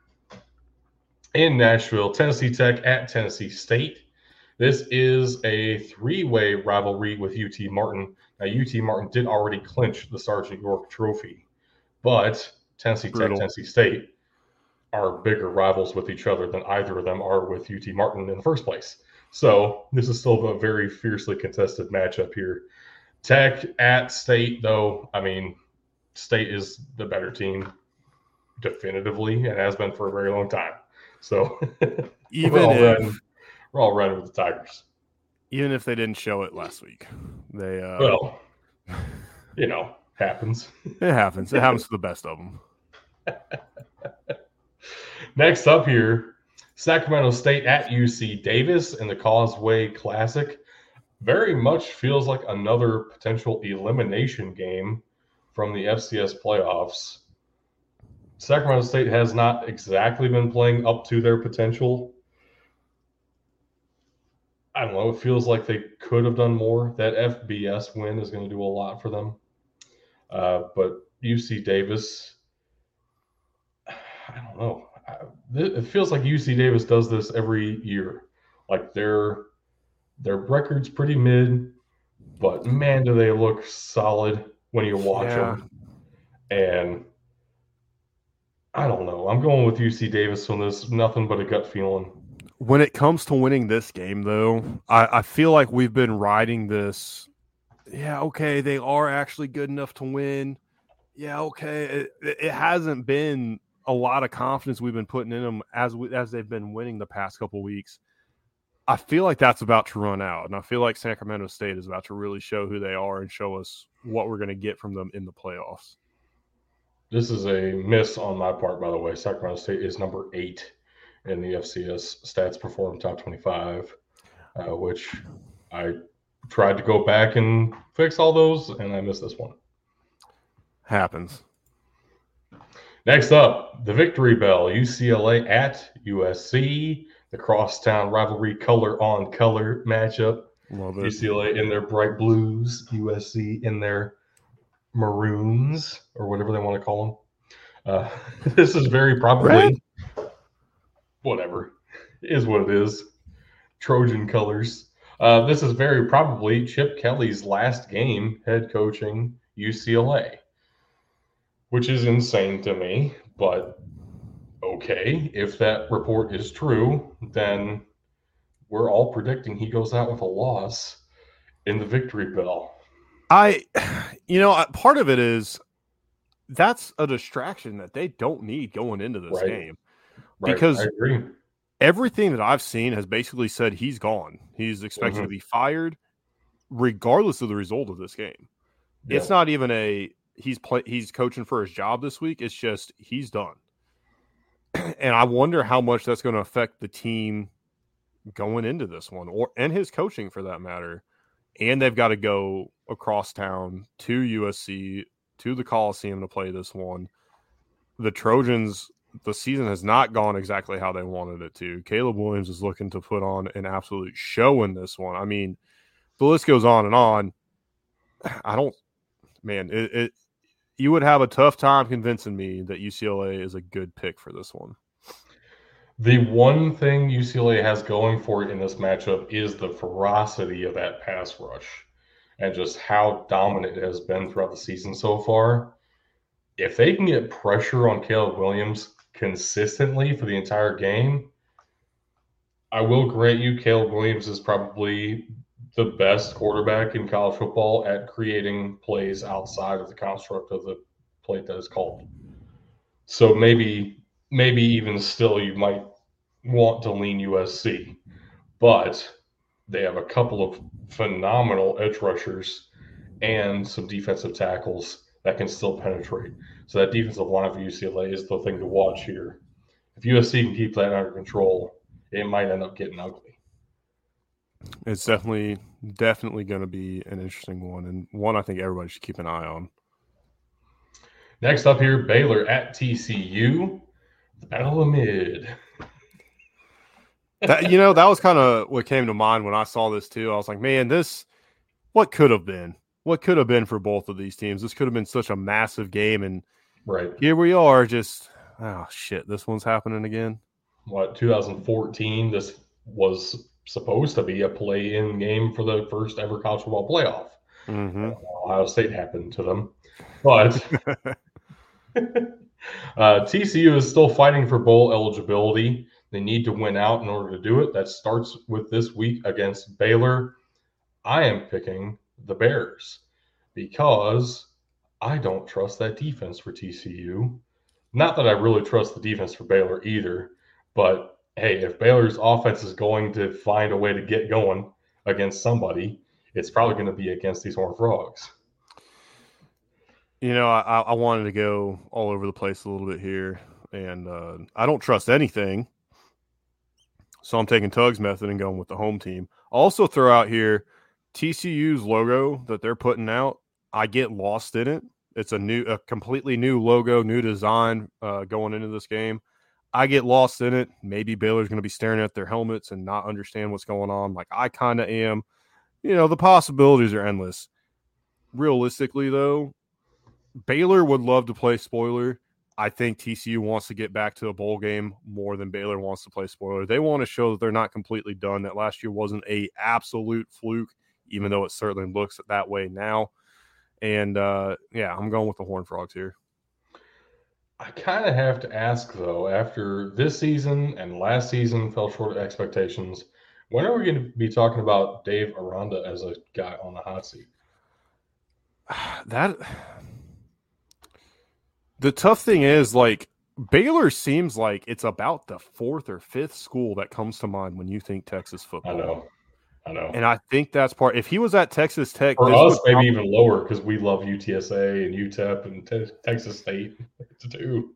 in Nashville, Tennessee Tech at Tennessee State. This is a three way rivalry with UT Martin. Now, UT Martin did already clinch the Sergeant York Trophy, but Tennessee Brutal. Tech, Tennessee State are bigger rivals with each other than either of them are with UT Martin in the first place. So, this is still a very fiercely contested matchup here. Tech at State, though, I mean, State is the better team definitively and has been for a very long time. So even we're all, if, running, we're all running with the Tigers. Even if they didn't show it last week, they uh, well, you know, happens. It happens. It happens to the best of them. Next up here, Sacramento State at UC Davis in the Causeway Classic very much feels like another potential elimination game from the FCS playoffs. Sacramento State has not exactly been playing up to their potential. I don't know. It feels like they could have done more. That FBS win is going to do a lot for them. Uh, but UC Davis, I don't know. It feels like UC Davis does this every year. Like their their record's pretty mid, but man, do they look solid when you watch yeah. them. And I don't know. I'm going with UC Davis on this. Nothing but a gut feeling. When it comes to winning this game, though, I, I feel like we've been riding this. Yeah, okay, they are actually good enough to win. Yeah, okay. It, it hasn't been a lot of confidence we've been putting in them as we, as they've been winning the past couple weeks. I feel like that's about to run out, and I feel like Sacramento State is about to really show who they are and show us what we're going to get from them in the playoffs. This is a miss on my part, by the way. Sacramento State is number eight in the FCS stats perform top 25, uh, which I tried to go back and fix all those, and I missed this one. Happens. Next up, the Victory Bell, UCLA at USC, the crosstown rivalry color on color matchup. UCLA in their bright blues, USC in their maroons or whatever they want to call them. Uh, this is very probably Red? whatever is what it is. Trojan colors. Uh, this is very probably Chip Kelly's last game head coaching UCLA, which is insane to me. But okay, if that report is true, then we're all predicting he goes out with a loss in the victory bell. I, you know, part of it is that's a distraction that they don't need going into this right. game right. because everything that I've seen has basically said he's gone. He's expected mm-hmm. to be fired, regardless of the result of this game. Yeah. It's not even a he's play, he's coaching for his job this week. It's just he's done, and I wonder how much that's going to affect the team going into this one, or and his coaching for that matter. And they've got to go across town to USC to the Coliseum to play this one. The Trojans, the season has not gone exactly how they wanted it to. Caleb Williams is looking to put on an absolute show in this one. I mean, the list goes on and on. I don't, man, it, it you would have a tough time convincing me that UCLA is a good pick for this one. The one thing UCLA has going for it in this matchup is the ferocity of that pass rush and just how dominant it has been throughout the season so far. If they can get pressure on Caleb Williams consistently for the entire game, I will grant you Caleb Williams is probably the best quarterback in college football at creating plays outside of the construct of the plate that is called. So maybe maybe even still you might want to lean USC. But they have a couple of phenomenal edge rushers and some defensive tackles that can still penetrate. So that defensive line for UCLA is the thing to watch here. If USC can keep that under control, it might end up getting ugly. It's definitely definitely going to be an interesting one and one I think everybody should keep an eye on. Next up here, Baylor at TCU, the Battle of Mid that you know that was kind of what came to mind when I saw this too. I was like, man, this what could have been, what could have been for both of these teams. This could have been such a massive game, and right here we are, just oh shit, this one's happening again. What 2014? This was supposed to be a play-in game for the first ever college football playoff. Mm-hmm. Ohio State happened to them, but uh, TCU is still fighting for bowl eligibility. They need to win out in order to do it. That starts with this week against Baylor. I am picking the Bears because I don't trust that defense for TCU. Not that I really trust the defense for Baylor either, but hey, if Baylor's offense is going to find a way to get going against somebody, it's probably going to be against these Horned Frogs. You know, I, I wanted to go all over the place a little bit here, and uh, I don't trust anything So I'm taking Tug's method and going with the home team. Also, throw out here TCU's logo that they're putting out. I get lost in it. It's a new, a completely new logo, new design uh, going into this game. I get lost in it. Maybe Baylor's going to be staring at their helmets and not understand what's going on. Like I kind of am. You know, the possibilities are endless. Realistically, though, Baylor would love to play spoiler. I think TCU wants to get back to a bowl game more than Baylor wants to play spoiler. They want to show that they're not completely done. That last year wasn't a absolute fluke, even though it certainly looks that way now. And uh, yeah, I'm going with the Horn Frogs here. I kind of have to ask though, after this season and last season fell short of expectations, when are we going to be talking about Dave Aranda as a guy on the hot seat? That the tough thing is like Baylor seems like it's about the fourth or fifth school that comes to mind when you think Texas football. I know. I know. And I think that's part. If he was at Texas Tech, for us, maybe probably, even lower because we love UTSA and UTEP and te- Texas State too.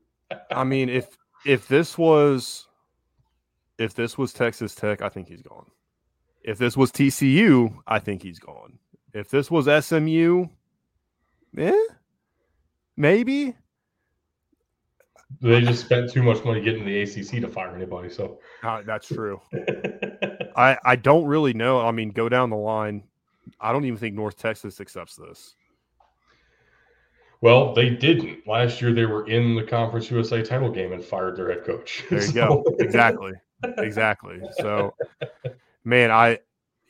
I mean, if if this was if this was Texas Tech, I think he's gone. If this was TCU, I think he's gone. If this was SMU, eh, maybe. They just spent too much money getting the ACC to fire anybody. So uh, that's true. I I don't really know. I mean, go down the line. I don't even think North Texas accepts this. Well, they didn't. Last year they were in the Conference USA title game and fired their head coach. There you so. go. Exactly. Exactly. So man, I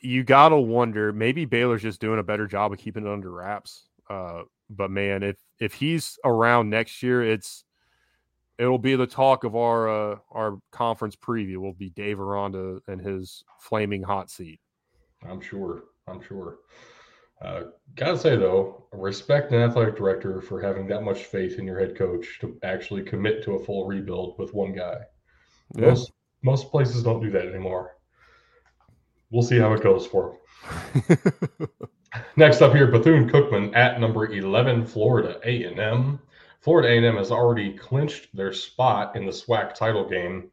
you gotta wonder, maybe Baylor's just doing a better job of keeping it under wraps. Uh, but man, if if he's around next year, it's it'll be the talk of our uh, our conference preview. Will be Dave Aranda and his flaming hot seat. I'm sure. I'm sure. Uh, gotta say though, respect an athletic director for having that much faith in your head coach to actually commit to a full rebuild with one guy. Yeah. Most most places don't do that anymore. We'll see how it goes for him. Next up here, Bethune Cookman at number eleven, Florida A and M. Florida A&M has already clinched their spot in the SWAC title game.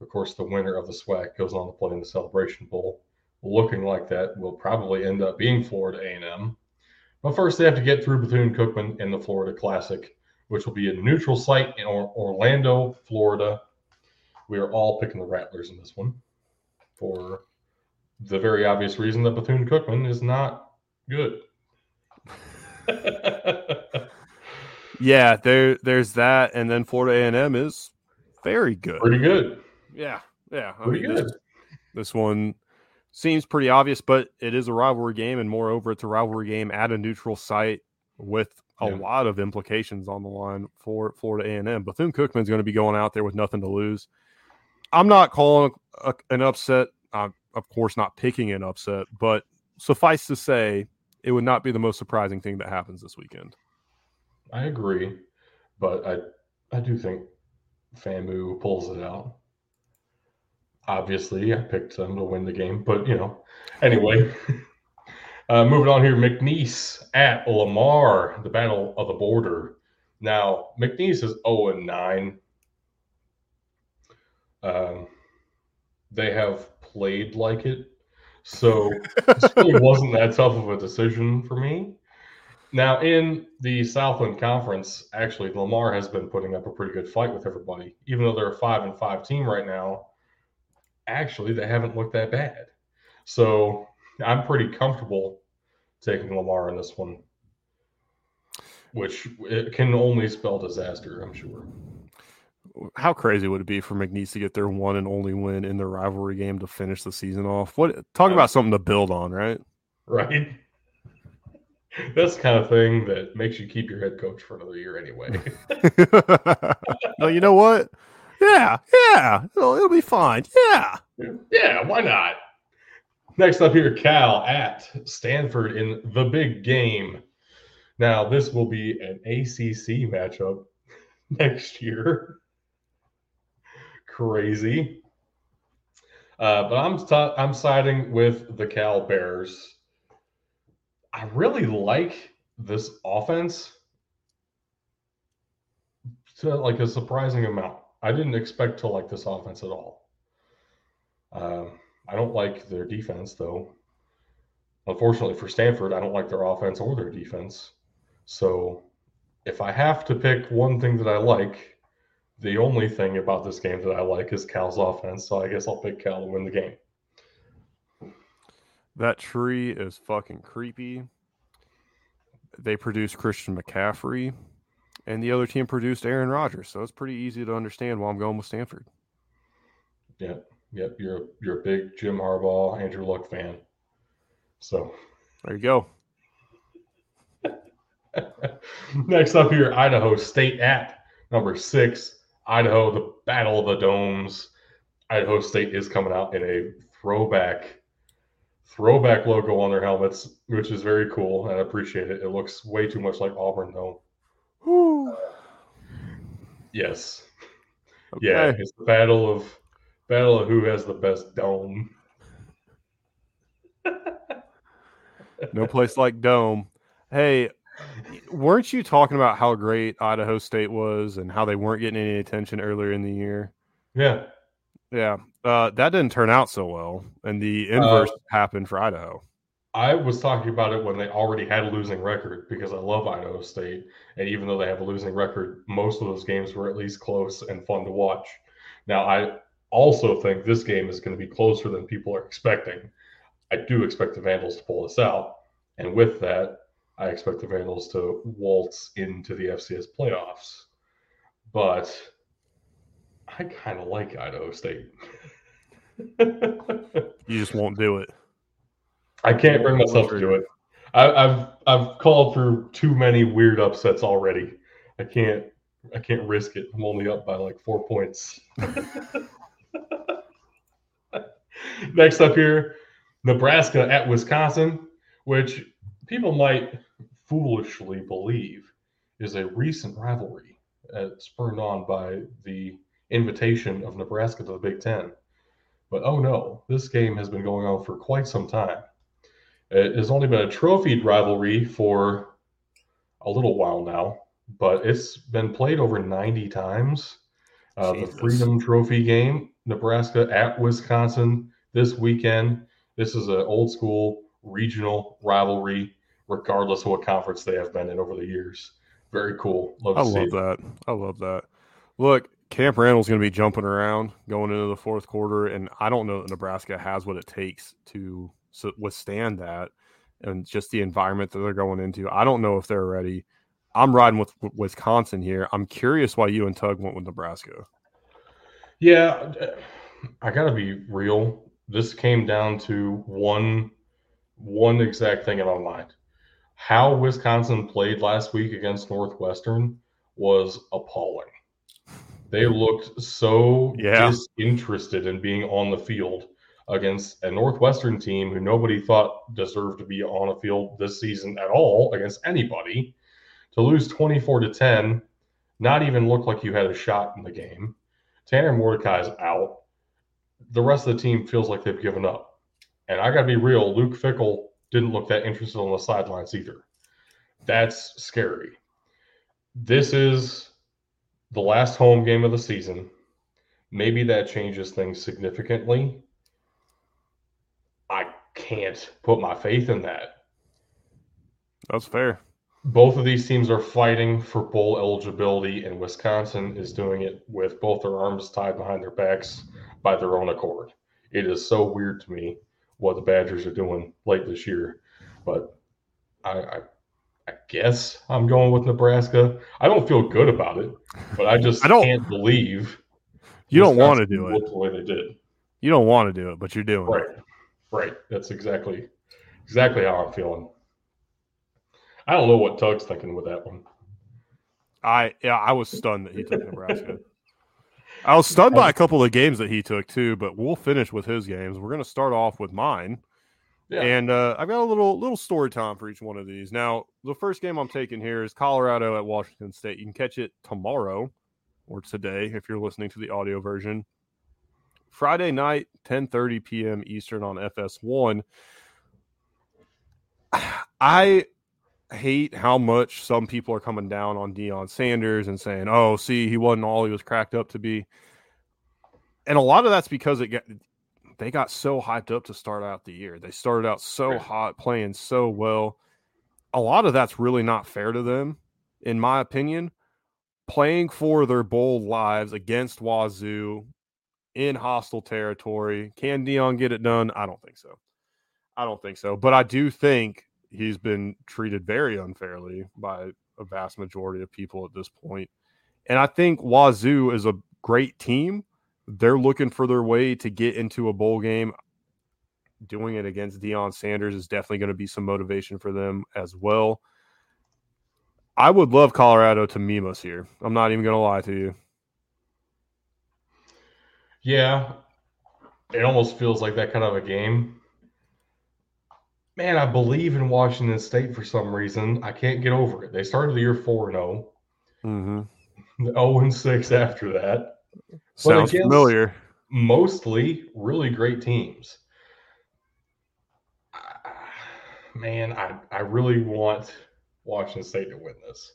Of course, the winner of the SWAC goes on to play in the Celebration Bowl. Looking like that will probably end up being Florida A&M. But first, they have to get through Bethune-Cookman in the Florida Classic, which will be a neutral site in Orlando, Florida. We are all picking the Rattlers in this one for the very obvious reason that Bethune-Cookman is not good. Yeah, there there's that, and then Florida A and M is very good. Pretty good. Yeah, yeah. I pretty mean, good. This, this, one seems pretty obvious, but it is a rivalry game, and moreover, it's a rivalry game at a neutral site with a yeah. lot of implications on the line for Florida A and M. Bethune Cookman's going to be going out there with nothing to lose. I'm not calling a, an upset. I'm of course not picking an upset, but suffice to say, it would not be the most surprising thing that happens this weekend. I agree, but I I do think FAMU pulls it out. Obviously, I picked them to win the game, but you know, anyway. uh, moving on here, McNeese at Lamar, the battle of the border. Now, McNeese is 0 and 9. Um, they have played like it, so it really wasn't that tough of a decision for me. Now, in the Southland Conference, actually, Lamar has been putting up a pretty good fight with everybody. Even though they're a five and five team right now, actually, they haven't looked that bad. So I'm pretty comfortable taking Lamar in this one, which it can only spell disaster, I'm sure. How crazy would it be for McNeese to get their one and only win in their rivalry game to finish the season off? What talk about something to build on, right? Right. That's the kind of thing that makes you keep your head coach for another year anyway. no, you know what? Yeah, yeah, it'll, it'll be fine. Yeah. Yeah, why not? Next up here, Cal at Stanford in the big game. Now, this will be an ACC matchup next year. Crazy. Uh, but I'm t- I'm siding with the Cal Bears. I really like this offense to like a surprising amount. I didn't expect to like this offense at all. Um, I don't like their defense, though. Unfortunately for Stanford, I don't like their offense or their defense. So if I have to pick one thing that I like, the only thing about this game that I like is Cal's offense. So I guess I'll pick Cal to win the game. That tree is fucking creepy. They produced Christian McCaffrey, and the other team produced Aaron Rodgers. So it's pretty easy to understand why I'm going with Stanford. Yep, yep. You're you're a big Jim Harbaugh, Andrew Luck fan. So there you go. Next up here, Idaho State at number six. Idaho, the Battle of the Domes. Idaho State is coming out in a throwback throwback logo on their helmets, which is very cool, and I appreciate it. It looks way too much like Auburn, though. Yes. Okay. Yeah, it's the battle of battle of who has the best dome. no place like dome. Hey, weren't you talking about how great Idaho State was and how they weren't getting any attention earlier in the year? Yeah. Yeah. Uh, that didn't turn out so well. And the inverse uh, happened for Idaho. I was talking about it when they already had a losing record because I love Idaho State. And even though they have a losing record, most of those games were at least close and fun to watch. Now, I also think this game is going to be closer than people are expecting. I do expect the Vandals to pull this out. And with that, I expect the Vandals to waltz into the FCS playoffs. But I kind of like Idaho State. you just won't do it. I can't bring myself to do it. I, have I've called for too many weird upsets already. I can't I can't risk it. I'm only up by like four points. Next up here, Nebraska at Wisconsin, which people might foolishly believe is a recent rivalry uh, spurred on by the invitation of Nebraska to the Big Ten. But oh no, this game has been going on for quite some time. It has only been a trophied rivalry for a little while now, but it's been played over 90 times. Uh, the Freedom Trophy game, Nebraska at Wisconsin this weekend. This is an old school regional rivalry regardless of what conference they have been in over the years. Very cool. Love I love that. I love that. Look, Camp Randall's going to be jumping around going into the fourth quarter, and I don't know that Nebraska has what it takes to withstand that and just the environment that they're going into. I don't know if they're ready. I'm riding with Wisconsin here. I'm curious why you and Tug went with Nebraska. Yeah, uh, I got to be real. This came down to one one exact thing in my mind how Wisconsin played last week against Northwestern was appalling. They looked so yeah. disinterested in being on the field against a Northwestern team who nobody thought deserved to be on a field this season at all against anybody. To lose 24 to 10, not even look like you had a shot in the game. Tanner Mordecai's out. The rest of the team feels like they've given up. And I got to be real, Luke Fickell didn't look that interested on the sidelines either. That's scary. This is the last home game of the season. Maybe that changes things significantly. I can't put my faith in that. That's fair. Both of these teams are fighting for bowl eligibility, and Wisconsin is doing it with both their arms tied behind their backs by their own accord. It is so weird to me what the Badgers are doing late this year. But I, I, I guess I'm going with Nebraska. I don't feel good about it, but I just I don't, can't believe you don't want to do it the way they did. You don't want to do it, but you're doing right. it. Right. That's exactly exactly how I'm feeling. I don't know what Tug's thinking with that one. I yeah, I was stunned that he took Nebraska. I was stunned by a couple of games that he took too, but we'll finish with his games. We're going to start off with mine. And uh, I've got a little little story time for each one of these. Now, the first game I'm taking here is Colorado at Washington State. You can catch it tomorrow or today if you're listening to the audio version. Friday night, 10:30 p.m. Eastern on FS1. I hate how much some people are coming down on Deion Sanders and saying, "Oh, see, he wasn't all he was cracked up to be." And a lot of that's because it got they got so hyped up to start out the year. They started out so Right. hot, playing so well. A lot of that's really not fair to them, in my opinion. Playing for their bold lives against Wazoo in hostile territory. Can Deion get it done? I don't think so. I don't think so. But I do think he's been treated very unfairly by a vast majority of people at this point. And I think Wazoo is a great team. They're looking for their way to get into a bowl game. Doing it against Deion Sanders is definitely going to be some motivation for them as well. I would love Colorado to meme us here. I'm not even going to lie to you. Yeah, it almost feels like that kind of a game. Man, I believe in Washington State for some reason. I can't get over it. They started the year 4 0, Mm-hmm. 0 and 6 after that. Sounds familiar. Mostly really great teams. Man, I, I really want Washington State to win this.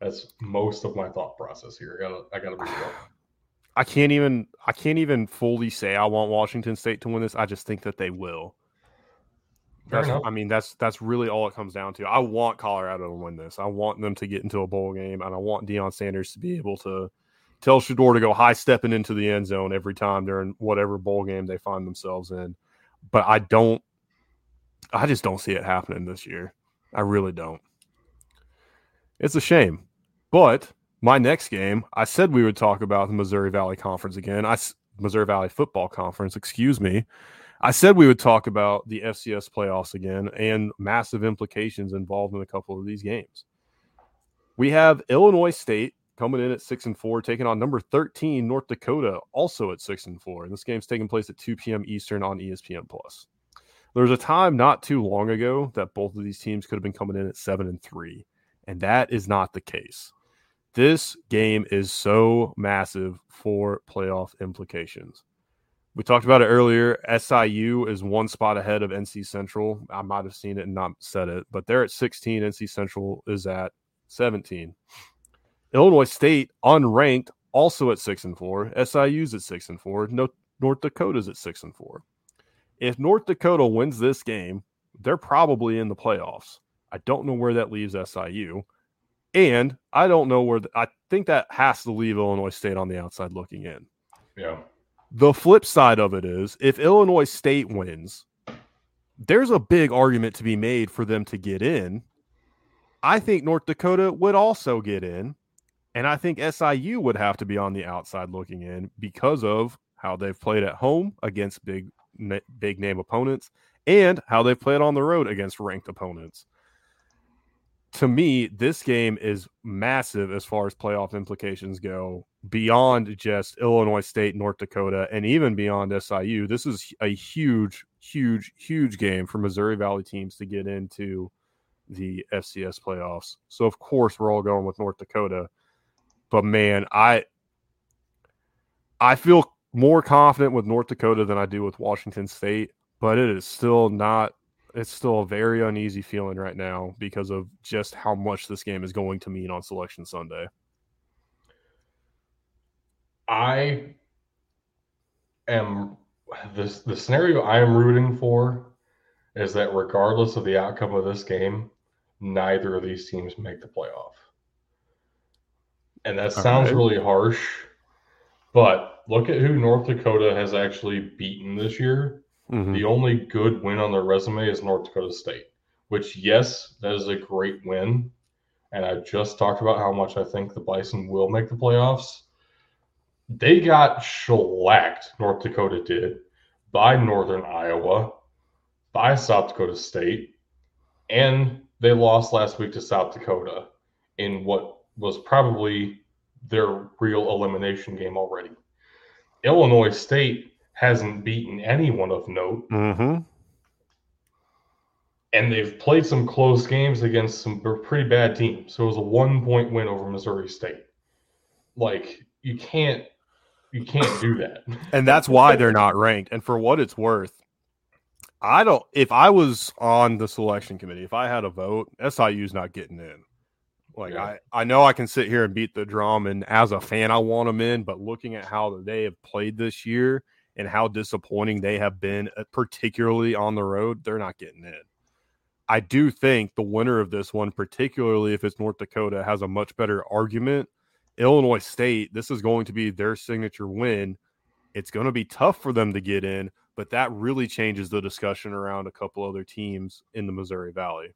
That's most of my thought process here. I gotta, I gotta be real. I can't even I can't even fully say I want Washington State to win this. I just think that they will. That's. I mean, that's that's really all it comes down to. I want Colorado to win this. I want them to get into a bowl game, and I want Deion Sanders to be able to tell Shedeur to go high stepping into the end zone every time during whatever bowl game they find themselves in. But I don't. I just don't see it happening this year. I really don't. It's a shame. But my next game, I said we would talk about the Missouri Valley Conference again. I Missouri Valley Football Conference, excuse me. I said we would talk about the FCS playoffs again and massive implications involved in a couple of these games. We have Illinois State coming in at six and four, taking on number 13, North Dakota, also at six and four. And this game's taking place at 2 p.m. Eastern on ESPN Plus. There was a time not too long ago that both of these teams could have been coming in at seven and three, and that is not the case. This game is so massive for playoff implications. We talked about it earlier. SIU is one spot ahead of NC Central. I might have seen it and not said it, but they're at 16. NC Central is at 17. Illinois State, unranked, also at six and four. SIU's at six and four. No, North Dakota's at six and four. If North Dakota wins this game, they're probably in the playoffs. I don't know where that leaves SIU. And I don't know where the, I think that has to leave Illinois State on the outside looking in. Yeah. The flip side of it is if Illinois State wins, there's a big argument to be made for them to get in. I think North Dakota would also get in. And I think SIU would have to be on the outside looking in because of how they've played at home against big big name opponents and how they've played on the road against ranked opponents. To me, this game is massive as far as playoff implications go, beyond just Illinois State, North Dakota, and even beyond SIU. This is a huge, huge, huge game for Missouri Valley teams to get into the FCS playoffs. So, of course, we're all going with North Dakota. But man, I I feel more confident with North Dakota than I do with Washington State, but it is still not it's still a very uneasy feeling right now because of just how much this game is going to mean on selection Sunday. I am this the scenario I am rooting for is that regardless of the outcome of this game, neither of these teams make the playoff. And that sounds Okay. really harsh, but look at who North Dakota has actually beaten this year. Mhm. The only good win on their resume is North Dakota State, which, yes, that is a great win. And I just talked about how much I think the Bison will make the playoffs. They got shellacked, North Dakota did, by Northern Iowa, by South Dakota State, and they lost last week to South Dakota in what was probably their real elimination game already. Illinois State hasn't beaten anyone of note, Mhm. and they've played some close games against some pretty bad teams. So it was a one point win over Missouri State. Like you can't you can't do that. and that's why they're not ranked. And for what it's worth, I don't. If I was on the selection committee, if I had a vote, SIU's not getting in. Like Yeah. I, I know I can sit here and beat the drum, and as a fan, I want them in. But looking at how they have played this year, and how disappointing they have been, uh, particularly on the road, they're not getting in. I do think the winner of this one, particularly if it's North Dakota, has a much better argument. Illinois State, this is going to be their signature win. It's going to be tough for them to get in, but that really changes the discussion around a couple other teams in the Missouri Valley.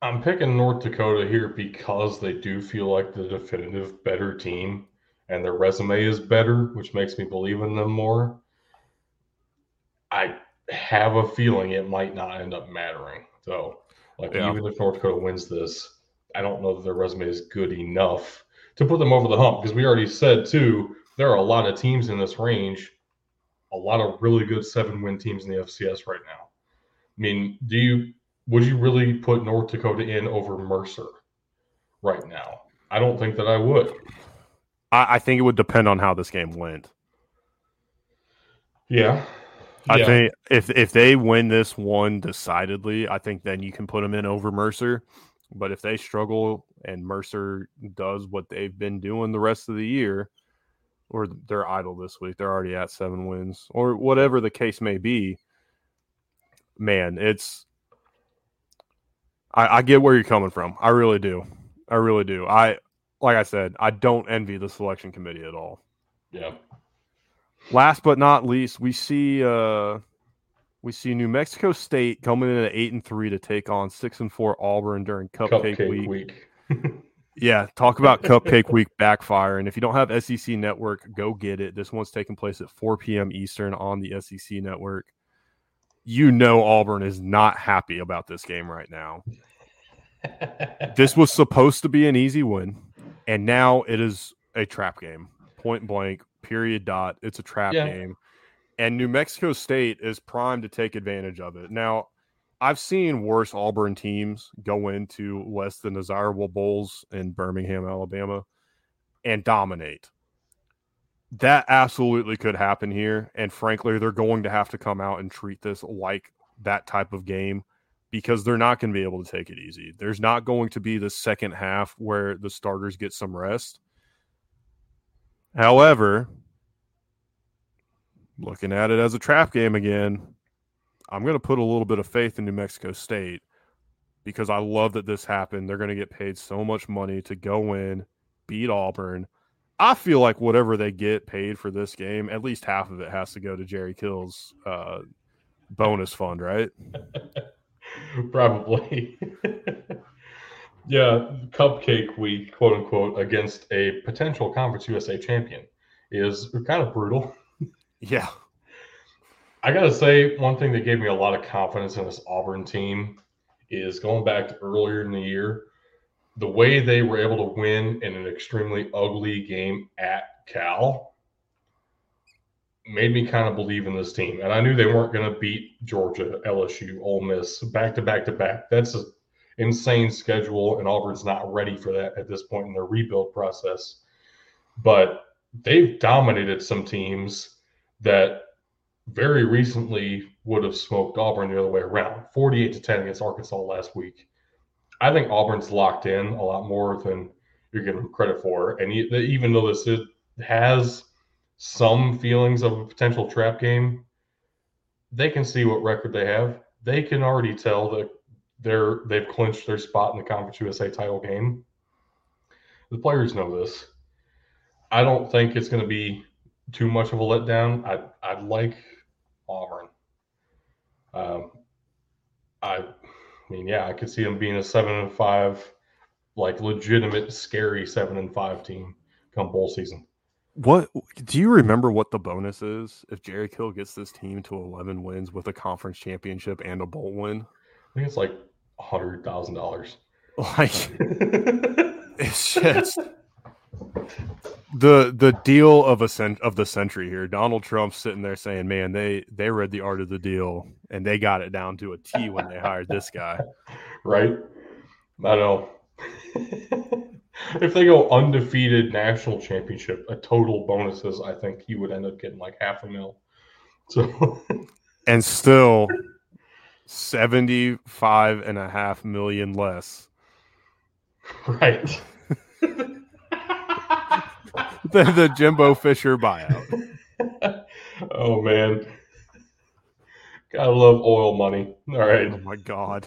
I'm picking North Dakota here because they do feel like the definitive better team and their resume is better, which makes me believe in them more. I have a feeling it might not end up mattering, though. Like, yeah. even if North Dakota wins this, I don't know that their resume is good enough to put them over the hump because we already said, too, there are a lot of teams in this range, a lot of really good seven win teams in the FCS right now. I mean, do you would you really put North Dakota in over Mercer right now? I don't think that I would. I, I think it would depend on how this game went. Yeah. I yeah. think if if they win this one decidedly, I think then you can put them in over Mercer. But if they struggle and Mercer does what they've been doing the rest of the year, or they're idle this week, they're already at seven wins, or whatever the case may be, man, it's I, I get where you're coming from. I really do. I really do. I like I said, I don't envy the selection committee at all. Yeah. Last but not least, we see uh we see New Mexico State coming in at eight and three to take on six and four Auburn during Cupcake, Cupcake Week. week. yeah, talk about Cupcake Week backfire. And if you don't have SEC Network, go get it. This one's taking place at 4 p.m. Eastern on the SEC Network you know Auburn is not happy about this game right now. This was supposed to be an easy win, and now it is a trap game. Point blank, period dot. It's a trap yeah. game. And New Mexico State is primed to take advantage of it. Now, I've seen worse Auburn teams go into less than desirable bowls in Birmingham, Alabama, and dominate that absolutely could happen here. And frankly, they're going to have to come out and treat this like that type of game because they're not going to be able to take it easy. There's not going to be the second half where the starters get some rest. However, looking at it as a trap game again, I'm going to put a little bit of faith in New Mexico State because I love that this happened. They're going to get paid so much money to go in, beat Auburn I feel like whatever they get paid for this game, at least half of it has to go to Jerry Kill's uh, bonus fund, right? Probably. yeah, cupcake week, quote unquote, against a potential Conference USA champion is kind of brutal. Yeah. I got to say, one thing that gave me a lot of confidence in this Auburn team is going back to earlier in the year the way they were able to win in an extremely ugly game at Cal made me kind of believe in this team. And I knew they weren't going to beat Georgia, LSU, Ole Miss back to back to back. That's an insane schedule, and Auburn's not ready for that at this point in their rebuild process. But they've dominated some teams that very recently would have smoked Auburn the other way around 48 to 10 against Arkansas last week. I think Auburn's locked in a lot more than you're giving them credit for. And even though this is, has some feelings of a potential trap game, they can see what record they have. They can already tell that they're they've clinched their spot in the Conference USA title game. The players know this. I don't think it's going to be too much of a letdown. I I'd like Auburn. Um, I I mean, yeah, I could see them being a seven and five, like legitimate, scary seven and five team come bowl season. What do you remember what the bonus is if Jerry Kill gets this team to 11 wins with a conference championship and a bowl win? I think it's like a hundred thousand dollars. Like it's just the the deal of a cent of the century here. Donald Trump sitting there saying, "Man, they they read the art of the deal and they got it down to a T when they hired this guy." Right? I know. if they go undefeated national championship, a total bonuses, I think he would end up getting like half a mil. So, and still 75 and a half million less. Right. the, the Jimbo Fisher buyout. oh man. Gotta love oil money. All right. Oh my god.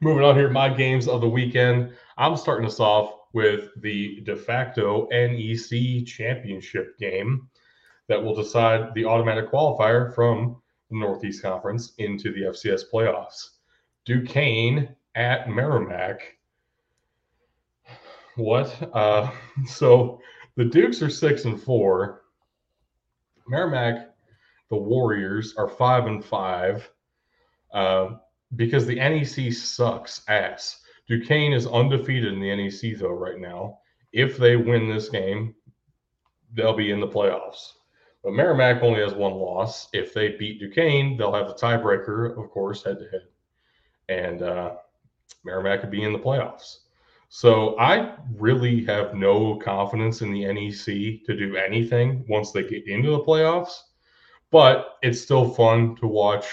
Moving on here, my games of the weekend. I'm starting us off with the de facto NEC championship game that will decide the automatic qualifier from the Northeast Conference into the FCS playoffs. Duquesne at Merrimack. What? Uh, so the Dukes are six and four. Merrimack, the Warriors, are five and five uh, because the NEC sucks ass. Duquesne is undefeated in the NEC though right now. If they win this game, they'll be in the playoffs. But Merrimack only has one loss. If they beat Duquesne, they'll have the tiebreaker, of course, head to head, and uh, Merrimack could be in the playoffs. So I really have no confidence in the NEC to do anything once they get into the playoffs. But it's still fun to watch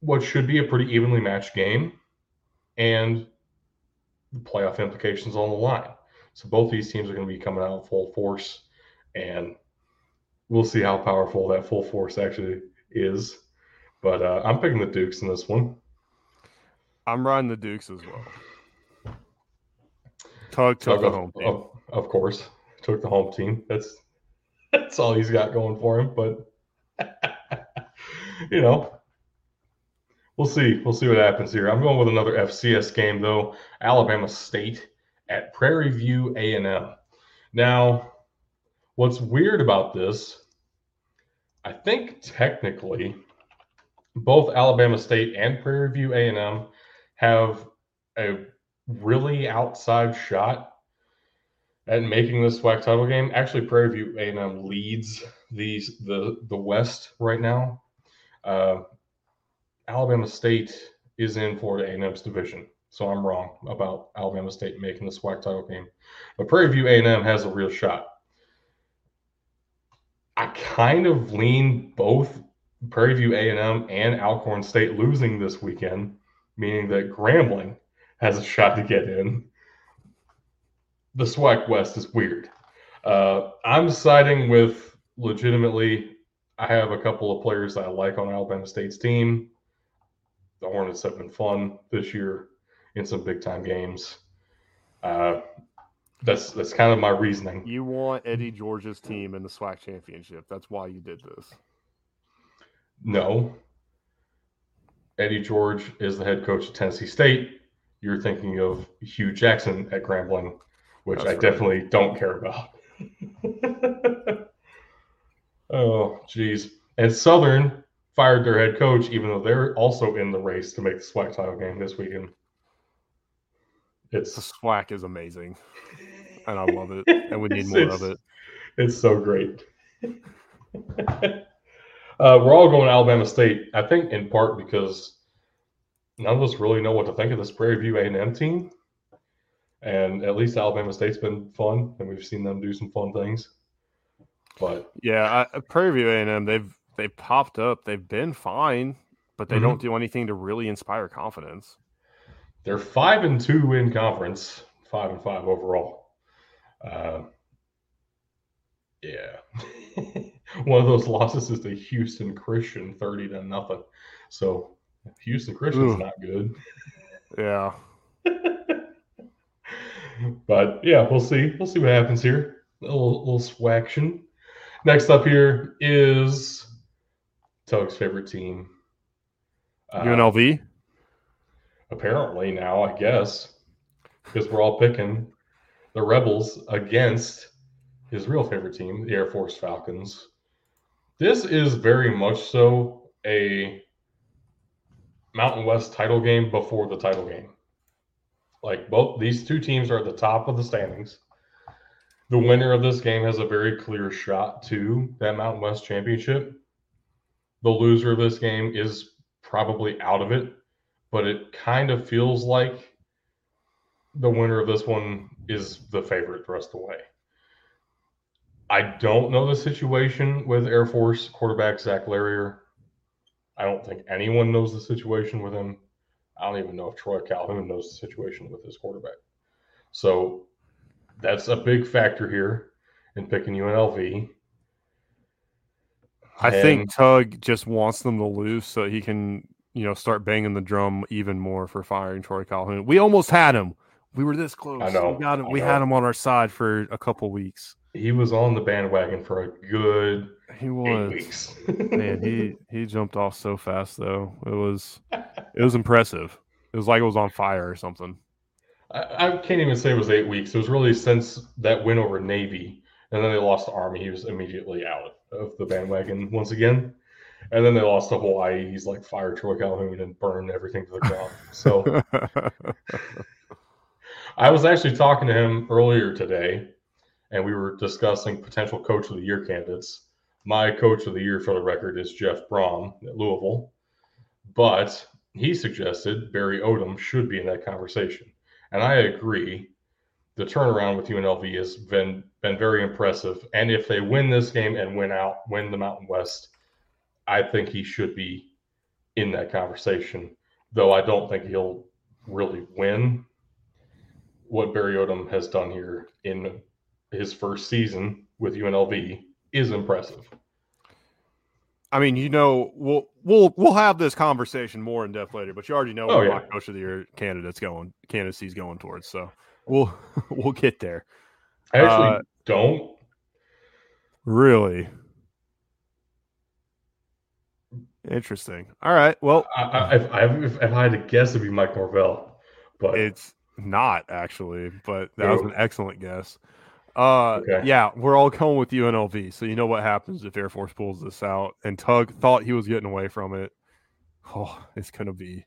what should be a pretty evenly matched game and the playoff implications on the line. So both these teams are going to be coming out full force, and we'll see how powerful that full force actually is. But uh, I'm picking the Dukes in this one. I'm riding the Dukes as well. Tug took the home team. Of, of, course, took the home team. That's that's all he's got going for him. But you know, we'll see. We'll see what happens here. I'm going with another FCS game though. Alabama State at Prairie View A&M. Now, what's weird about this? I think technically, both Alabama State and Prairie View A&M have a really outside shot at making this SWAC title game. Actually, Prairie View A&M leads these the the West right now. Uh, Alabama State is in Florida A&M's division, so I'm wrong about Alabama State making the SWAC title game. But Prairie View A&M has a real shot. I kind of lean both Prairie View A&M and Alcorn State losing this weekend, meaning that Grambling has a shot to get in. The SWAC West is weird. Uh, I'm siding with legitimately. I have a couple of players I like on Alabama State's team. The Hornets have been fun this year in some big time games. Uh, that's that's kind of my reasoning. You want Eddie George's team in the SWAC championship. That's why you did this. No. Eddie George is the head coach of Tennessee State you're thinking of Hue Jackson at Grambling, which That's I right. definitely don't care about. oh, geez. And Southern fired their head coach, even though they're also in the race to make the SWAC title game this weekend. It's the SWAC is amazing, and I love it, and we need more of it. It's so great. uh, we're all going to Alabama State, I think, in part because none of us really know what to think of this Prairie View A&M team. And at least Alabama State's been fun, and we've seen them do some fun things. But yeah, I, Prairie View A&M they've they popped up. They've been fine, but they mm-hmm. don't do anything to really inspire confidence. They're five and two in conference, five and five overall. Uh, yeah, one of those losses is the Houston Christian, thirty to nothing. So Houston Christian's Ooh. not good. Yeah. but yeah, we'll see. We'll see what happens here. A little, little swaction. Next up here is Tug's favorite team. UNLV? Uh, apparently now, I guess, because we're all picking the Rebels against his real favorite team, the Air Force Falcons. This is very much so a Mountain West title game before the title game. Like both these two teams are at the top of the standings. The winner of this game has a very clear shot to that Mountain West championship. The loser of this game is probably out of it, but it kind of feels like the winner of this one is the favorite the rest of the way. I don't know the situation with Air Force quarterback Zac Larrier. I don't think anyone knows the situation with him. I don't even know if Troy Calhoun knows the situation with his quarterback. So that's a big factor here in picking UNLV. I think Tug just wants them to lose so he can, you know, start banging the drum even more for firing Troy Calhoun. We almost had him. We were this close. I know. We got him. We had him on our side for a couple weeks. he was on the bandwagon for a good He eight was. weeks. Man, he he jumped off so fast though. It was it was impressive. It was like it was on fire or something. I, I can't even say it was eight weeks. It was really since that win over Navy, and then they lost to Army. He was immediately out of the bandwagon once again. And then they lost to Hawaii. He's like fire Troy Calhoun and burn everything to the ground. So I was actually talking to him earlier today, and we were discussing potential coach of the year candidates. My coach of the year, for the record, is Jeff Brohm at Louisville, but he suggested Barry Odom should be in that conversation, and I agree. The turnaround with UNLV has been been very impressive, and if they win this game and win out, win the Mountain West, I think he should be in that conversation. Though I don't think he'll really win what Barry Odom has done here in his first season with UNLV is impressive. I mean, you know, we'll we'll we'll have this conversation more in depth later, but you already know Oh, what yeah. my coach of the year candidate's going candidacy's going towards. So we'll we'll get there. I actually Uh, don't. Really interesting. All right. Well, I, I, if, I, if, if I had to guess, it'd be Mike Norvell. But it's not actually, but that was an excellent guess. Uh, Okay. yeah, we're all going with UNLV. So you know what happens if Air Force pulls this out, and Tug thought he was getting away from it. Oh, it's gonna be,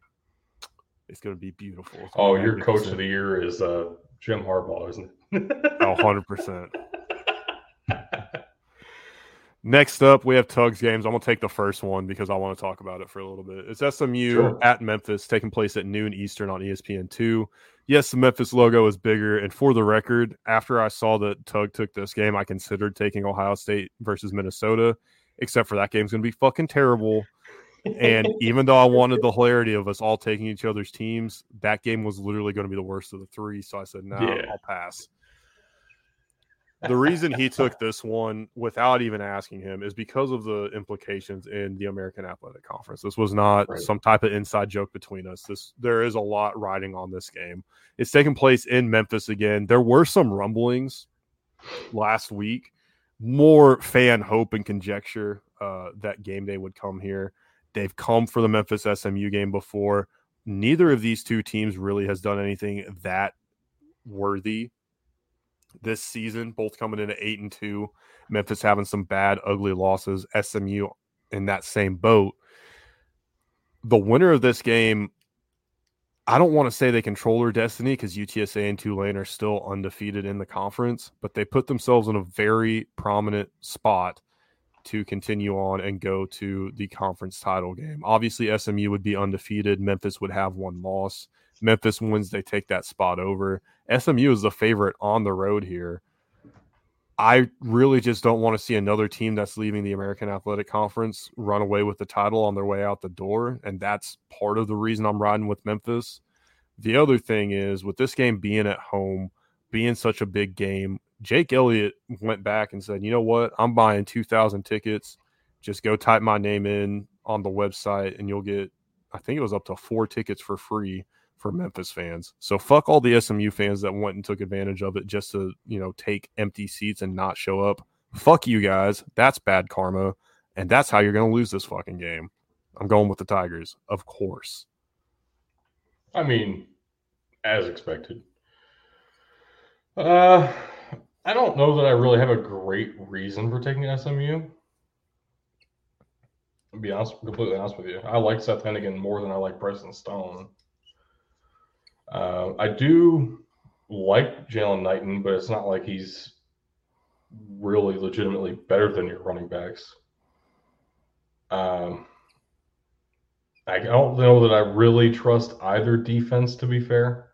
it's gonna be beautiful. Oh, your coach of the year is uh, Jim Harbaugh, isn't it? Oh, 100%. Next up, we have Tug's games. I'm going to take the first one because I want to talk about it for a little bit. It's SMU Sure. at Memphis, taking place at noon Eastern on E ESPN2. Yes, the Memphis logo is bigger. And for the record, after I saw that Tug took this game, I considered taking Ohio State versus Minnesota, except for that game's going to be fucking terrible. And even though I wanted the hilarity of us all taking each other's teams, that game was literally going to be the worst of the three. So I said, no, Yeah. I'll pass. The reason he took this one without even asking him is because of the implications in the American Athletic Conference. This was not Right. some type of inside joke between us. This there is a lot riding on this game. It's taking place in Memphis again. There were some rumblings last week, more fan hope and conjecture uh, that game day would come here. They've come for the Memphis SMU game before. Neither of these two teams really has done anything that worthy this season, both coming in at eight and two. Memphis having some bad, ugly losses. SMU in that same boat. The winner of this game, I don't want to say they control their destiny because UTSA and Tulane are still undefeated in the conference, but they put themselves in a very prominent spot to continue on and go to the conference title game. Obviously, SMU would be undefeated. Memphis would have one loss. Memphis wins, they take that spot over. SMU is the favorite on the road here. I really just don't want to see another team that's leaving the American Athletic Conference run away with the title on their way out the door. And that's part of the reason I'm riding with Memphis. The other thing is, with this game being at home, being such a big game, Jake Elliott went back and said, you know what? I'm buying 2,000 tickets. Just go type my name in on the website and you'll get, I think it was up to four tickets for free for Memphis fans. So fuck all the SMU fans that went and took advantage of it just to, you know, take empty seats and not show up. Fuck you guys. That's bad karma. And that's how you're going to lose this fucking game. I'm going with the Tigers, of course. I mean, as expected. Uh, I don't know that I really have a great reason for taking SMU. To be honest, completely honest with you, I like Seth Henigan more than I like Preston Stone. Uh, I do like Jaylon Knighton, but it's not like he's really legitimately better than your running backs. Um, I don't know that I really trust either defense, to be fair.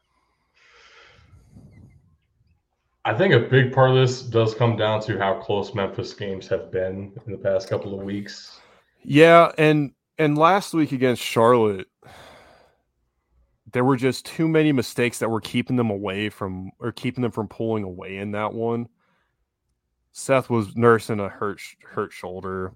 I think a big part of this does come down to how close Memphis games have been in the past couple of weeks. Yeah, and and last week against Charlotte, there were just too many mistakes that were keeping them away from or keeping them from pulling away in that one. Seth was nursing a hurt hurt shoulder.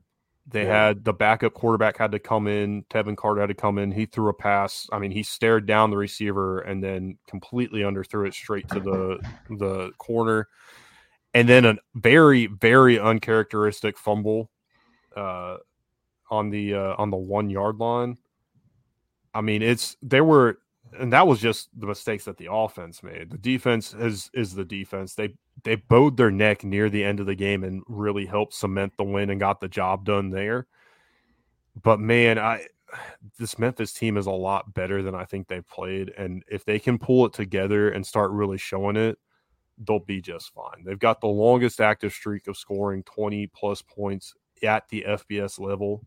They yeah. had the backup quarterback had to come in. Tevin Carter had to come in. He threw a pass. I mean, he stared down the receiver and then completely underthrew it straight to the the corner. And then a very very uncharacteristic fumble uh, on the uh, on the one yard line. I mean, it's there were, and that was just the mistakes that the offense made. The defense is is the defense. They they bowed their neck near the end of the game and really helped cement the win and got the job done there. But man, I this Memphis team is a lot better than I think they played, and if they can pull it together and start really showing it, they'll be just fine. They've got the longest active streak of scoring 20 plus points at the FBS level.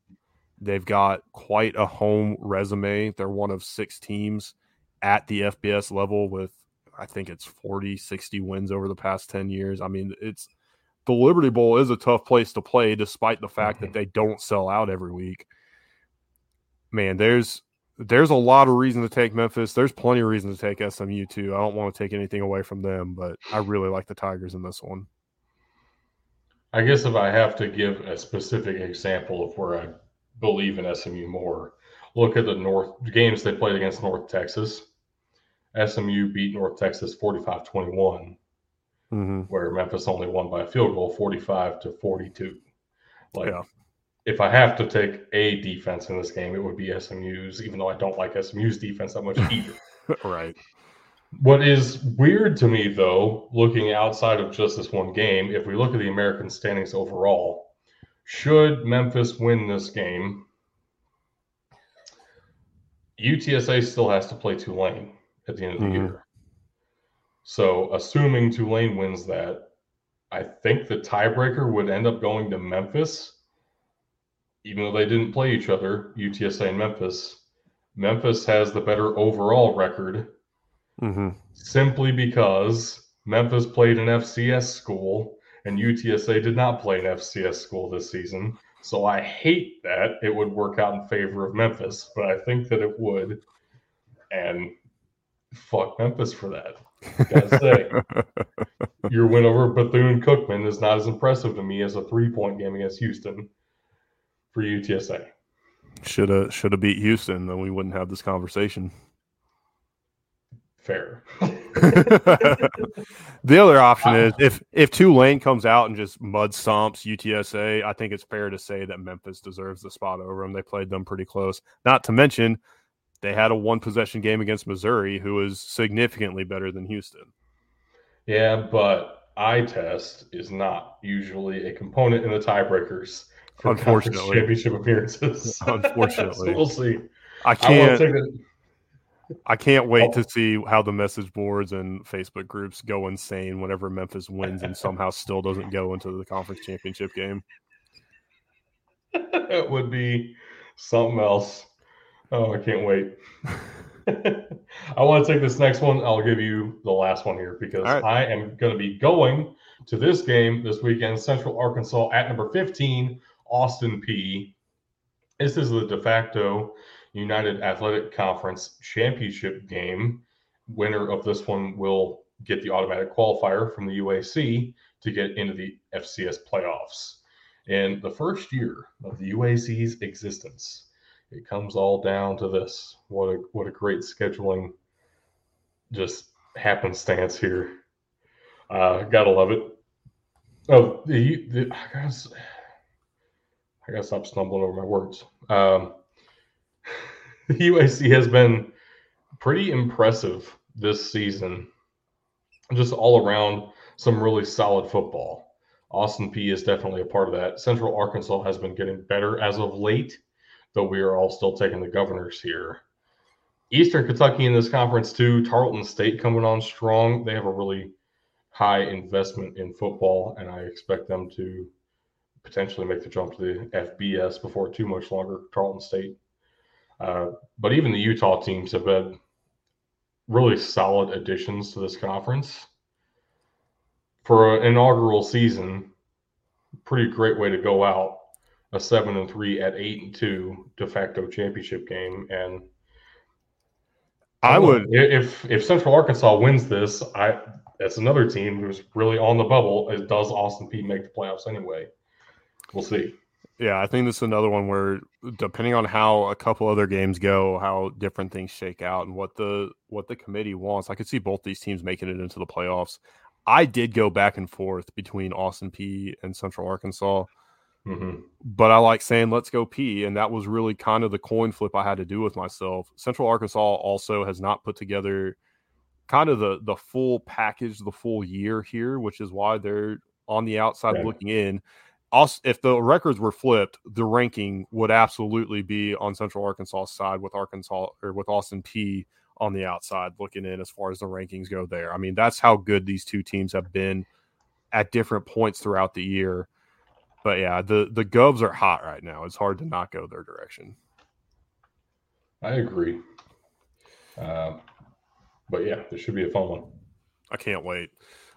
They've got quite a home resume. They're one of six teams at the FBS level with I think it's 40, 60 wins over the past 10 years. I mean, it's the Liberty Bowl is a tough place to play despite the fact mm-hmm. that they don't sell out every week. Man, there's there's a lot of reason to take Memphis. There's plenty of reason to take SMU too. I don't want to take anything away from them, but I really like the Tigers in this one. I guess if I have to give a specific example of where I believe in SMU more, look at the North games they played against North Texas. SMU beat North Texas 45 21, mm-hmm. where Memphis only won by a field goal 45 to 42. Like, yeah. if I have to take a defense in this game, it would be SMU's, even though I don't like SMU's defense that much either. right. What is weird to me, though, looking outside of just this one game, if we look at the American standings overall, should Memphis win this game, UTSA still has to play Tulane at the end of the mm-hmm. year. So, assuming Tulane wins that, I think the tiebreaker would end up going to Memphis, even though they didn't play each other, UTSA and Memphis. Memphis has the better overall record mm-hmm. simply because Memphis played an FCS school and UTSA did not play an FCS school this season. So I hate that it would work out in favor of Memphis, but I think that it would. And fuck Memphis for that. Gotta say, your win over Bethune Cookman is not as impressive to me as a three point game against Houston for UTSA. Should have should have beat Houston, then we wouldn't have this conversation. Fair. the other option is ah. if if Tulane comes out and just mud stomps UTSA, I think it's fair to say that Memphis deserves the spot over them. They played them pretty close. Not to mention they had a one possession game against Missouri, who is significantly better than Houston. Yeah, but eye test is not usually a component in the tiebreakers for unfortunately championship appearances. Unfortunately, so we'll see. I can't. I I can't wait oh. to see how the message boards and Facebook groups go insane whenever Memphis wins and somehow still doesn't go into the conference championship game. it would be something else. Oh, I can't wait. I want to take this next one. I'll give you the last one here because right. I am going to be going to this game this weekend. Central Arkansas at number 15, Austin Peay. This is the de facto United Athletic Conference championship game. Winner of this one will get the automatic qualifier from the UAC to get into the FCS playoffs. In the first year of the UAC's existence, it comes all down to this. What a what a great scheduling just happenstance here. Uh, gotta love it. Oh, the, the I guess I gotta stop stumbling over my words. Um, the UAC has been pretty impressive this season. Just all around, some really solid football. Austin Peay is definitely a part of that. Central Arkansas has been getting better as of late, though we are all still taking the governors here. Eastern Kentucky in this conference, too. Tarleton State coming on strong. They have a really high investment in football, and I expect them to potentially make the jump to the FBS before too much longer. Tarleton State uh, but even the Utah teams have been really solid additions to this conference for an inaugural season. Pretty great way to go out a seven and three at eight and two de facto championship game. And I would if if Central Arkansas wins this, I that's another team who's really on the bubble. Does Austin Peay make the playoffs anyway? We'll see. Yeah, I think this is another one where depending on how a couple other games go, how different things shake out and what the what the committee wants. I could see both these teams making it into the playoffs. I did go back and forth between Austin Peay and Central Arkansas. Mm-hmm. But I like saying let's go pee. and that was really kind of the coin flip I had to do with myself. Central Arkansas also has not put together kind of the the full package, the full year here, which is why they're on the outside looking in. Also, if the records were flipped, the ranking would absolutely be on Central Arkansas side with Arkansas or with Austin Peay on the outside looking in as far as the rankings go there. I mean, that's how good these two teams have been at different points throughout the year. But yeah, the the Govs are hot right now. It's hard to not go their direction. I agree. Uh, but yeah, this should be a fun one. I can't wait.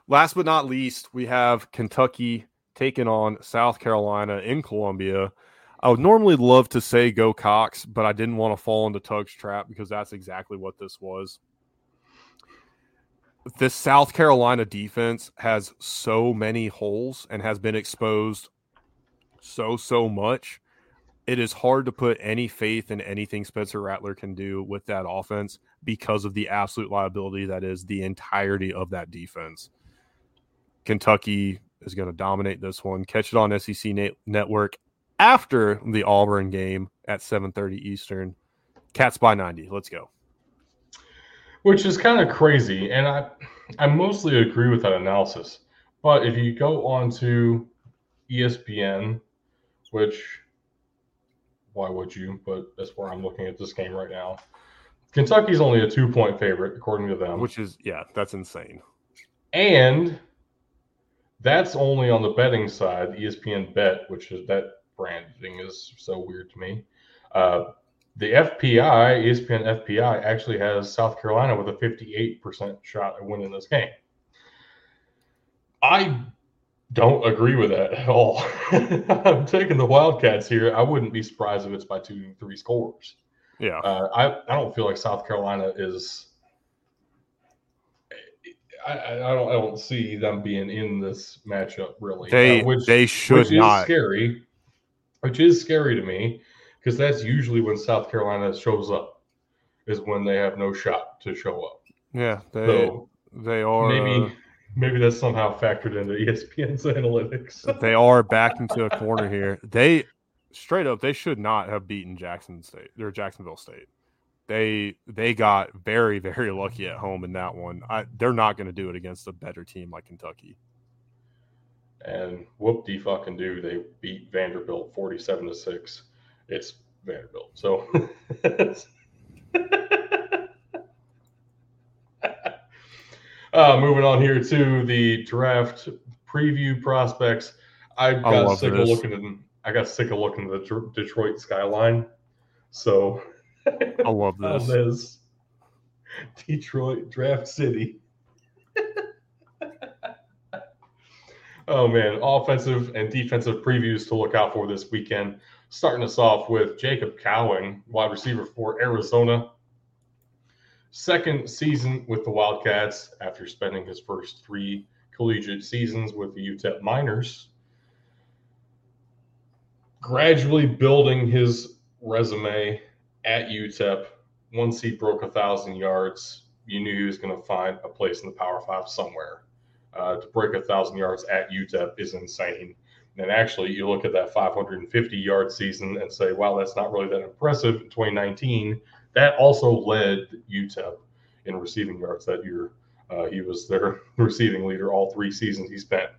Last but not least, we have Kentucky taking on South Carolina in Columbia. I would normally love to say go Cox, but I didn't want to fall into Tug's trap because that's exactly what this was. This South Carolina defense has so many holes and has been exposed so, so much. It is hard to put any faith in anything Spencer Rattler can do with that offense because of the absolute liability that is the entirety of that defense. Kentucky is going to dominate this one. Catch it on SEC Network after the Auburn game at 7:30 Eastern. Cats by 90. Let's go. Which is kind of crazy, and I I mostly agree with that analysis. But if you go on to ESPN, which why would you? But that's where I'm looking at this game right now. Kentucky's only a two point favorite, according to them. Which is, yeah, that's insane. And that's only on the betting side, ESPN Bet, which is that branding is so weird to me. Uh, the FPI, ESPN FPI, actually has South Carolina with a 58% shot at winning this game. I don't agree with that at all. I'm taking the Wildcats here. I wouldn't be surprised if it's by two, three scores. Yeah. Uh, I, I don't feel like South Carolina is. I, I don't I don't see them being in this matchup really. They uh, which, they should which not. Is scary, which is scary to me because that's usually when South Carolina shows up, is when they have no shot to show up. Yeah, they so they are maybe maybe that's somehow factored into ESPN's analytics. they are backed into a corner here. They straight up, they should not have beaten Jackson State or Jacksonville State. They they got very very lucky at home in that one. I, they're not going to do it against a better team like Kentucky. And whoop de fucking do, they beat Vanderbilt forty-seven to six. It's Vanderbilt, so. uh, moving on here to the draft preview prospects. I got sick of looking at I got sick of looking at the Detroit skyline. So I love this. this Detroit Draft City. oh man, offensive and defensive previews to look out for this weekend. Starting us off with Jacob Cowing, wide receiver for Arizona. Second season with the Wildcats after spending his first three collegiate seasons with the UTEP Miners gradually building his resume at UTEP. Once he broke a thousand yards, you knew he was going to find a place in the Power Five somewhere. Uh, to break a thousand yards at UTEP is insane. And actually, you look at that 550 yard season and say, wow, that's not really that impressive in 2019. That also led UTEP in receiving yards that year. Uh, he was their receiving leader all three seasons he spent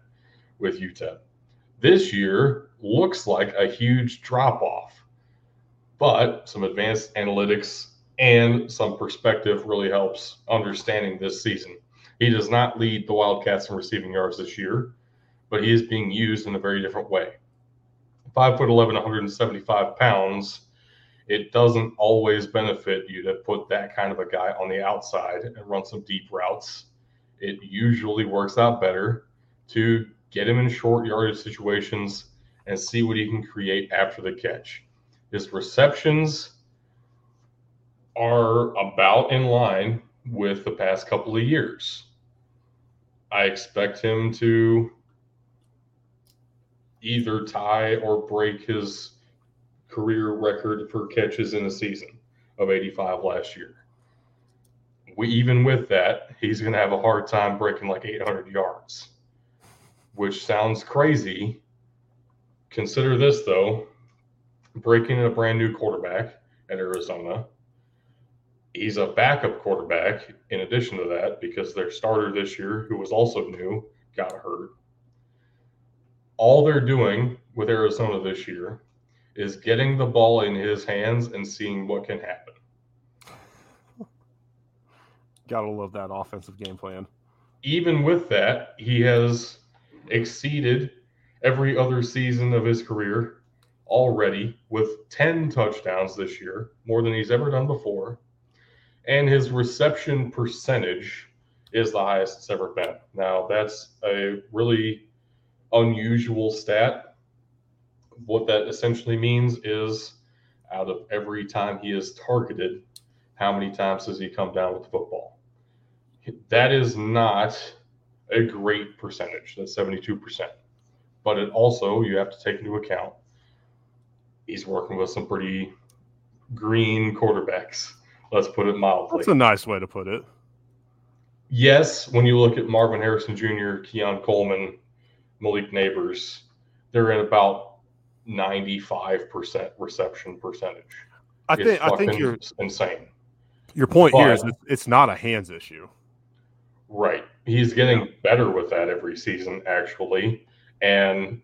with UTEP. This year looks like a huge drop off, but some advanced analytics and some perspective really helps understanding this season. He does not lead the Wildcats in receiving yards this year, but he is being used in a very different way. Five foot 11, 175 pounds. It doesn't always benefit you to put that kind of a guy on the outside and run some deep routes. It usually works out better to get him in short yardage situations, and see what he can create after the catch. His receptions are about in line with the past couple of years. I expect him to either tie or break his career record for catches in a season of 85 last year. We, even with that, he's going to have a hard time breaking like 800 yards, which sounds crazy. Consider this, though breaking a brand new quarterback at Arizona. He's a backup quarterback in addition to that because their starter this year, who was also new, got hurt. All they're doing with Arizona this year is getting the ball in his hands and seeing what can happen. Gotta love that offensive game plan. Even with that, he has exceeded every other season of his career already with 10 touchdowns this year, more than he's ever done before. And his reception percentage is the highest it's ever been. Now, that's a really unusual stat. What that essentially means is out of every time he is targeted, how many times does he come down with the football? That is not a great percentage. That's 72%. But it also, you have to take into account, he's working with some pretty green quarterbacks. Let's put it mildly. That's a nice way to put it. Yes, when you look at Marvin Harrison Jr., Keon Coleman, Malik Nabers, they're in about 95% reception percentage. I think I think you're insane. Your point but, here is it's not a hands issue. Right. He's getting better with that every season, actually. And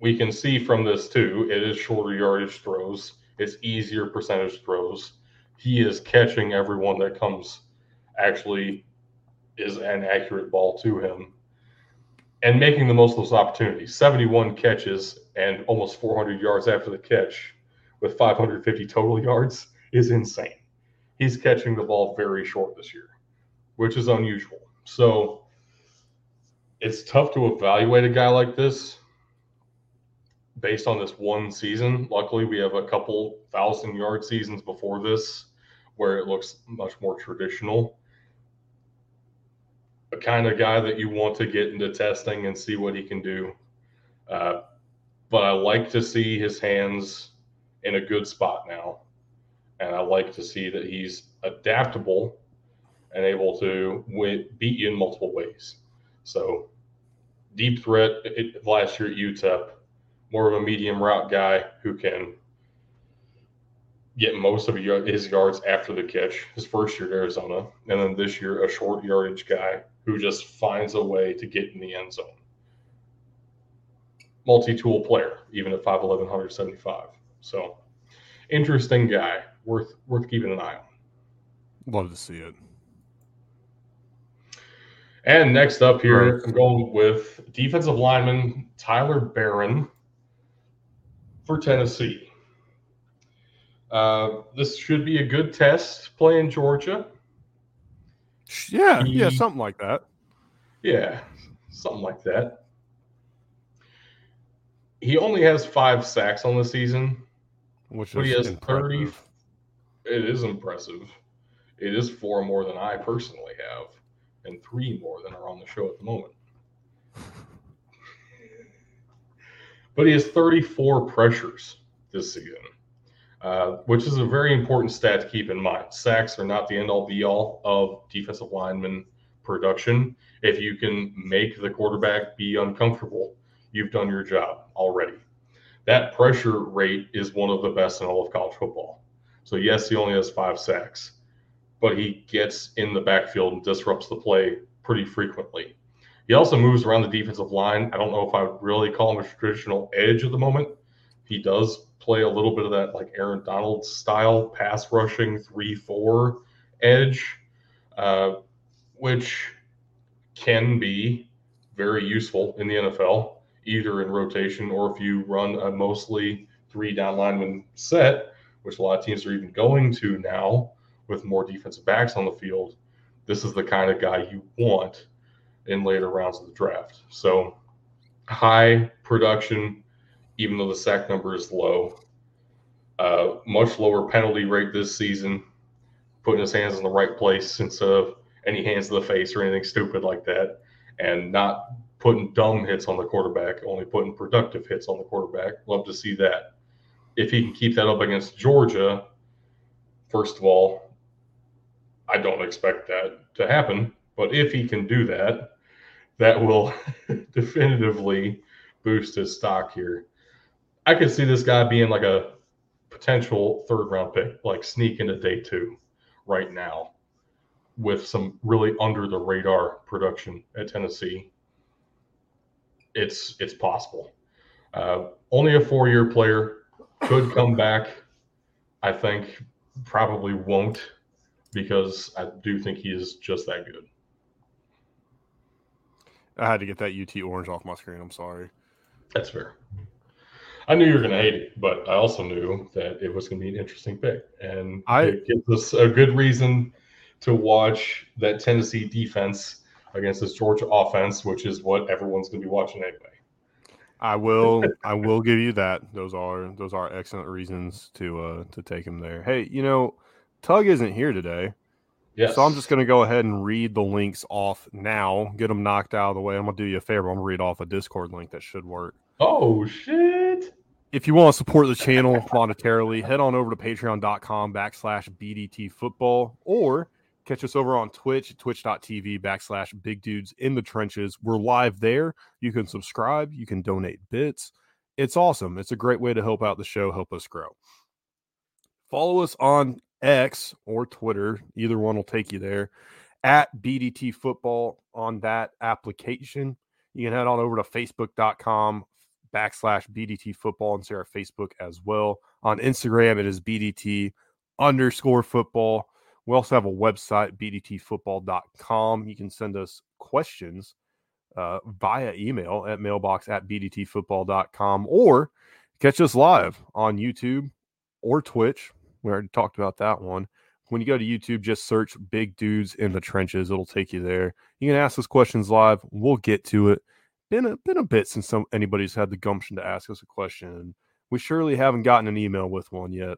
we can see from this too, it is shorter yardage throws, it's easier percentage throws. He is catching everyone that comes actually is an accurate ball to him and making the most of those opportunities. 71 catches and almost 400 yards after the catch with 550 total yards is insane. He's catching the ball very short this year, which is unusual. So it's tough to evaluate a guy like this based on this one season. Luckily, we have a couple thousand yard seasons before this where it looks much more traditional. A kind of guy that you want to get into testing and see what he can do. Uh, but I like to see his hands in a good spot now. And I like to see that he's adaptable and able to beat you in multiple ways. So deep threat it, last year at UTEP, more of a medium route guy who can get most of his yards after the catch. His first year at Arizona, and then this year a short yardage guy who just finds a way to get in the end zone. Multi-tool player, even at 5'11", 175. So interesting guy, worth worth keeping an eye on. Love to see it. And next up here, I'm going with defensive lineman Tyler Baron for Tennessee. Uh, this should be a good test playing Georgia. Yeah, he, yeah, something like that. Yeah, something like that. He only has five sacks on the season, which but he has impressive. 30. It is impressive. It is four more than I personally have and three more than are on the show at the moment. but he has 34 pressures this season, uh, which is a very important stat to keep in mind. Sacks are not the end all be all of defensive lineman production. If you can make the quarterback be uncomfortable, you've done your job already. That pressure rate is one of the best in all of college football. So, yes, he only has five sacks but he gets in the backfield and disrupts the play pretty frequently. He also moves around the defensive line. I don't know if I would really call him a traditional edge at the moment. He does play a little bit of that like Aaron Donald style pass rushing 3 4 edge, uh, which can be very useful in the NFL, either in rotation or if you run a mostly three down lineman set, which a lot of teams are even going to now with more defensive backs on the field, this is the kind of guy you want in later rounds of the draft. So high production, even though the sack number is low. Uh, much lower penalty rate this season, putting his hands in the right place instead of any hands to the face or anything stupid like that, and not putting dumb hits on the quarterback, only putting productive hits on the quarterback. Love to see that. If he can keep that up against Georgia, first of all, I don't expect that to happen. But if he can do that, that will definitively boost his stock here. I could see this guy being like a potential third round pick, like sneak into day two right now with some really under the radar production at Tennessee. It's it's possible. Uh, only a four year player could come back. I think probably won't because I do think he is just that good. I had to get that UT orange off my screen. I'm sorry. That's fair. I knew you were going to hate it, but I also knew that it was going to be an interesting pick, and I, it gives us a good reason to watch that Tennessee defense against this Georgia offense, which is what everyone's going to be watching anyway. I will, I will give you that. Those are those are excellent reasons to uh to take him there. Hey, you know, Tug isn't here today. Yes. So I'm just going to go ahead and read the links off now, get them knocked out of the way. I'm going to do you a favor. I'm going to read off a Discord link that should work. Oh, shit. If you want to support the channel monetarily, head on over to patreon.com backslash BDT football or catch us over on Twitch, twitch.tv backslash big dudes in the trenches. We're live there. You can subscribe, you can donate bits. It's awesome. It's a great way to help out the show, help us grow. Follow us on X or Twitter. Either one will take you there at BDT Football on that application. You can head on over to facebook.com backslash BDT Football and see our Facebook as well. On Instagram, it is BDT underscore football. We also have a website, bdtfootball.com. You can send us questions uh, via email at mailbox at bdtfootball.com or catch us live on YouTube or Twitch we already talked about that one. When you go to YouTube, just search Big Dudes in the Trenches. It'll take you there. You can ask us questions live. We'll get to it. Been a been a bit since some anybody's had the gumption to ask us a question. We surely haven't gotten an email with one yet.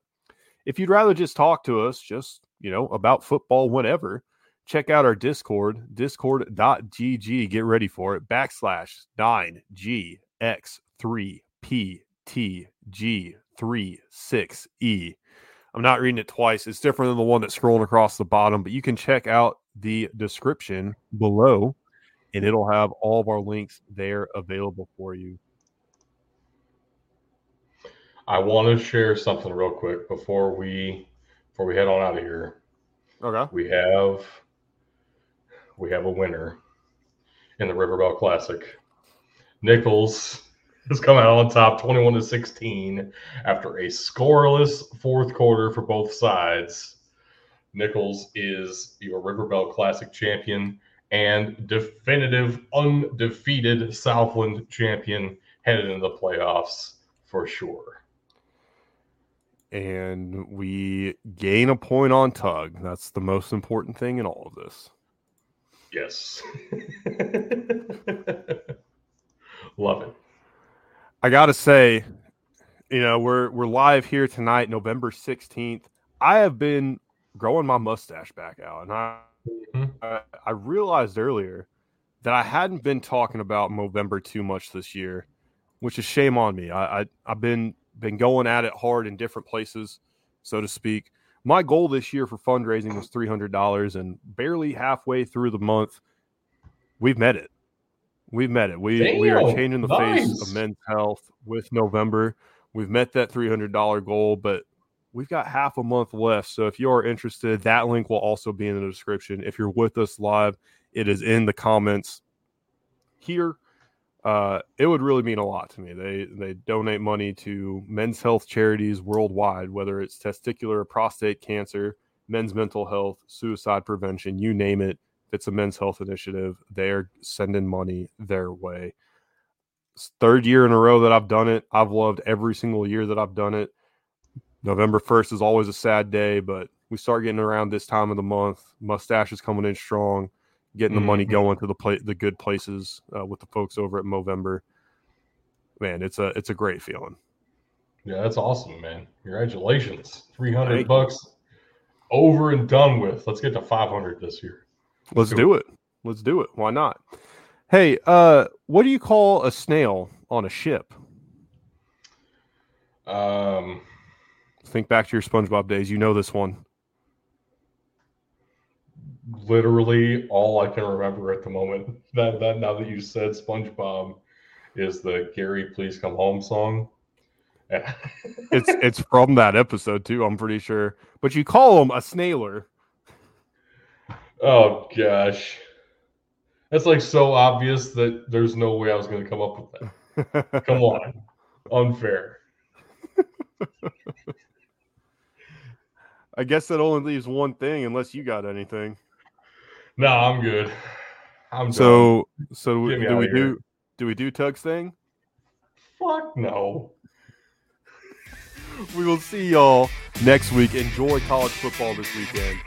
If you'd rather just talk to us, just you know, about football whenever, check out our Discord, discord.gg. Get ready for it. Backslash 9GX3PTG36E. I'm not reading it twice. It's different than the one that's scrolling across the bottom, but you can check out the description below and it'll have all of our links there available for you. I want to share something real quick before we before we head on out of here. Okay. We have we have a winner in the River Bell Classic. Nicholls has come out on top 21 to 16 after a scoreless fourth quarter for both sides. Nicholls is your River Bell Classic champion and definitive undefeated Southland champion headed into the playoffs for sure. And we gain a point on tug. That's the most important thing in all of this. Yes. Love it. I gotta say, you know, we're we're live here tonight, November sixteenth. I have been growing my mustache back out, and I, mm-hmm. I I realized earlier that I hadn't been talking about Movember too much this year, which is shame on me. I, I I've been been going at it hard in different places, so to speak. My goal this year for fundraising was three hundred dollars, and barely halfway through the month, we've met it. We've met it. We Damn, we are changing the nice. face of men's health with Movember. We've met that three hundred dollar goal, but we've got half a month left. So if you are interested, that link will also be in the description. If you're with us live, it is in the comments here. Uh, it would really mean a lot to me. They they donate money to men's health charities worldwide, whether it's testicular or prostate cancer, men's mental health, suicide prevention, you name it it's a men's health initiative. They're sending money their way. It's third year in a row that I've done it. I've loved every single year that I've done it. November 1st is always a sad day, but we start getting around this time of the month. Mustache is coming in strong, getting the mm-hmm. money going to the the good places uh, with the folks over at Movember. Man, it's a it's a great feeling. Yeah, that's awesome, man. Congratulations. 300 bucks over and done with. Let's get to 500 this year. Let's do it. Let's do it. Why not? Hey, uh, what do you call a snail on a ship? Um, Think back to your SpongeBob days. You know this one. Literally all I can remember at the moment that that now that you said SpongeBob is the Gary Please Come Home song. It's it's from that episode too. I'm pretty sure. But you call him a snailer. oh gosh. That's like so obvious that there's no way I was going to come up with that. Come on. Unfair. I guess that only leaves one thing, unless you got anything. No, I'm good. I'm done. So, so Get do we here. do do we do Tug's thing? fuck no. We will see y'all next week. Enjoy college football this weekend.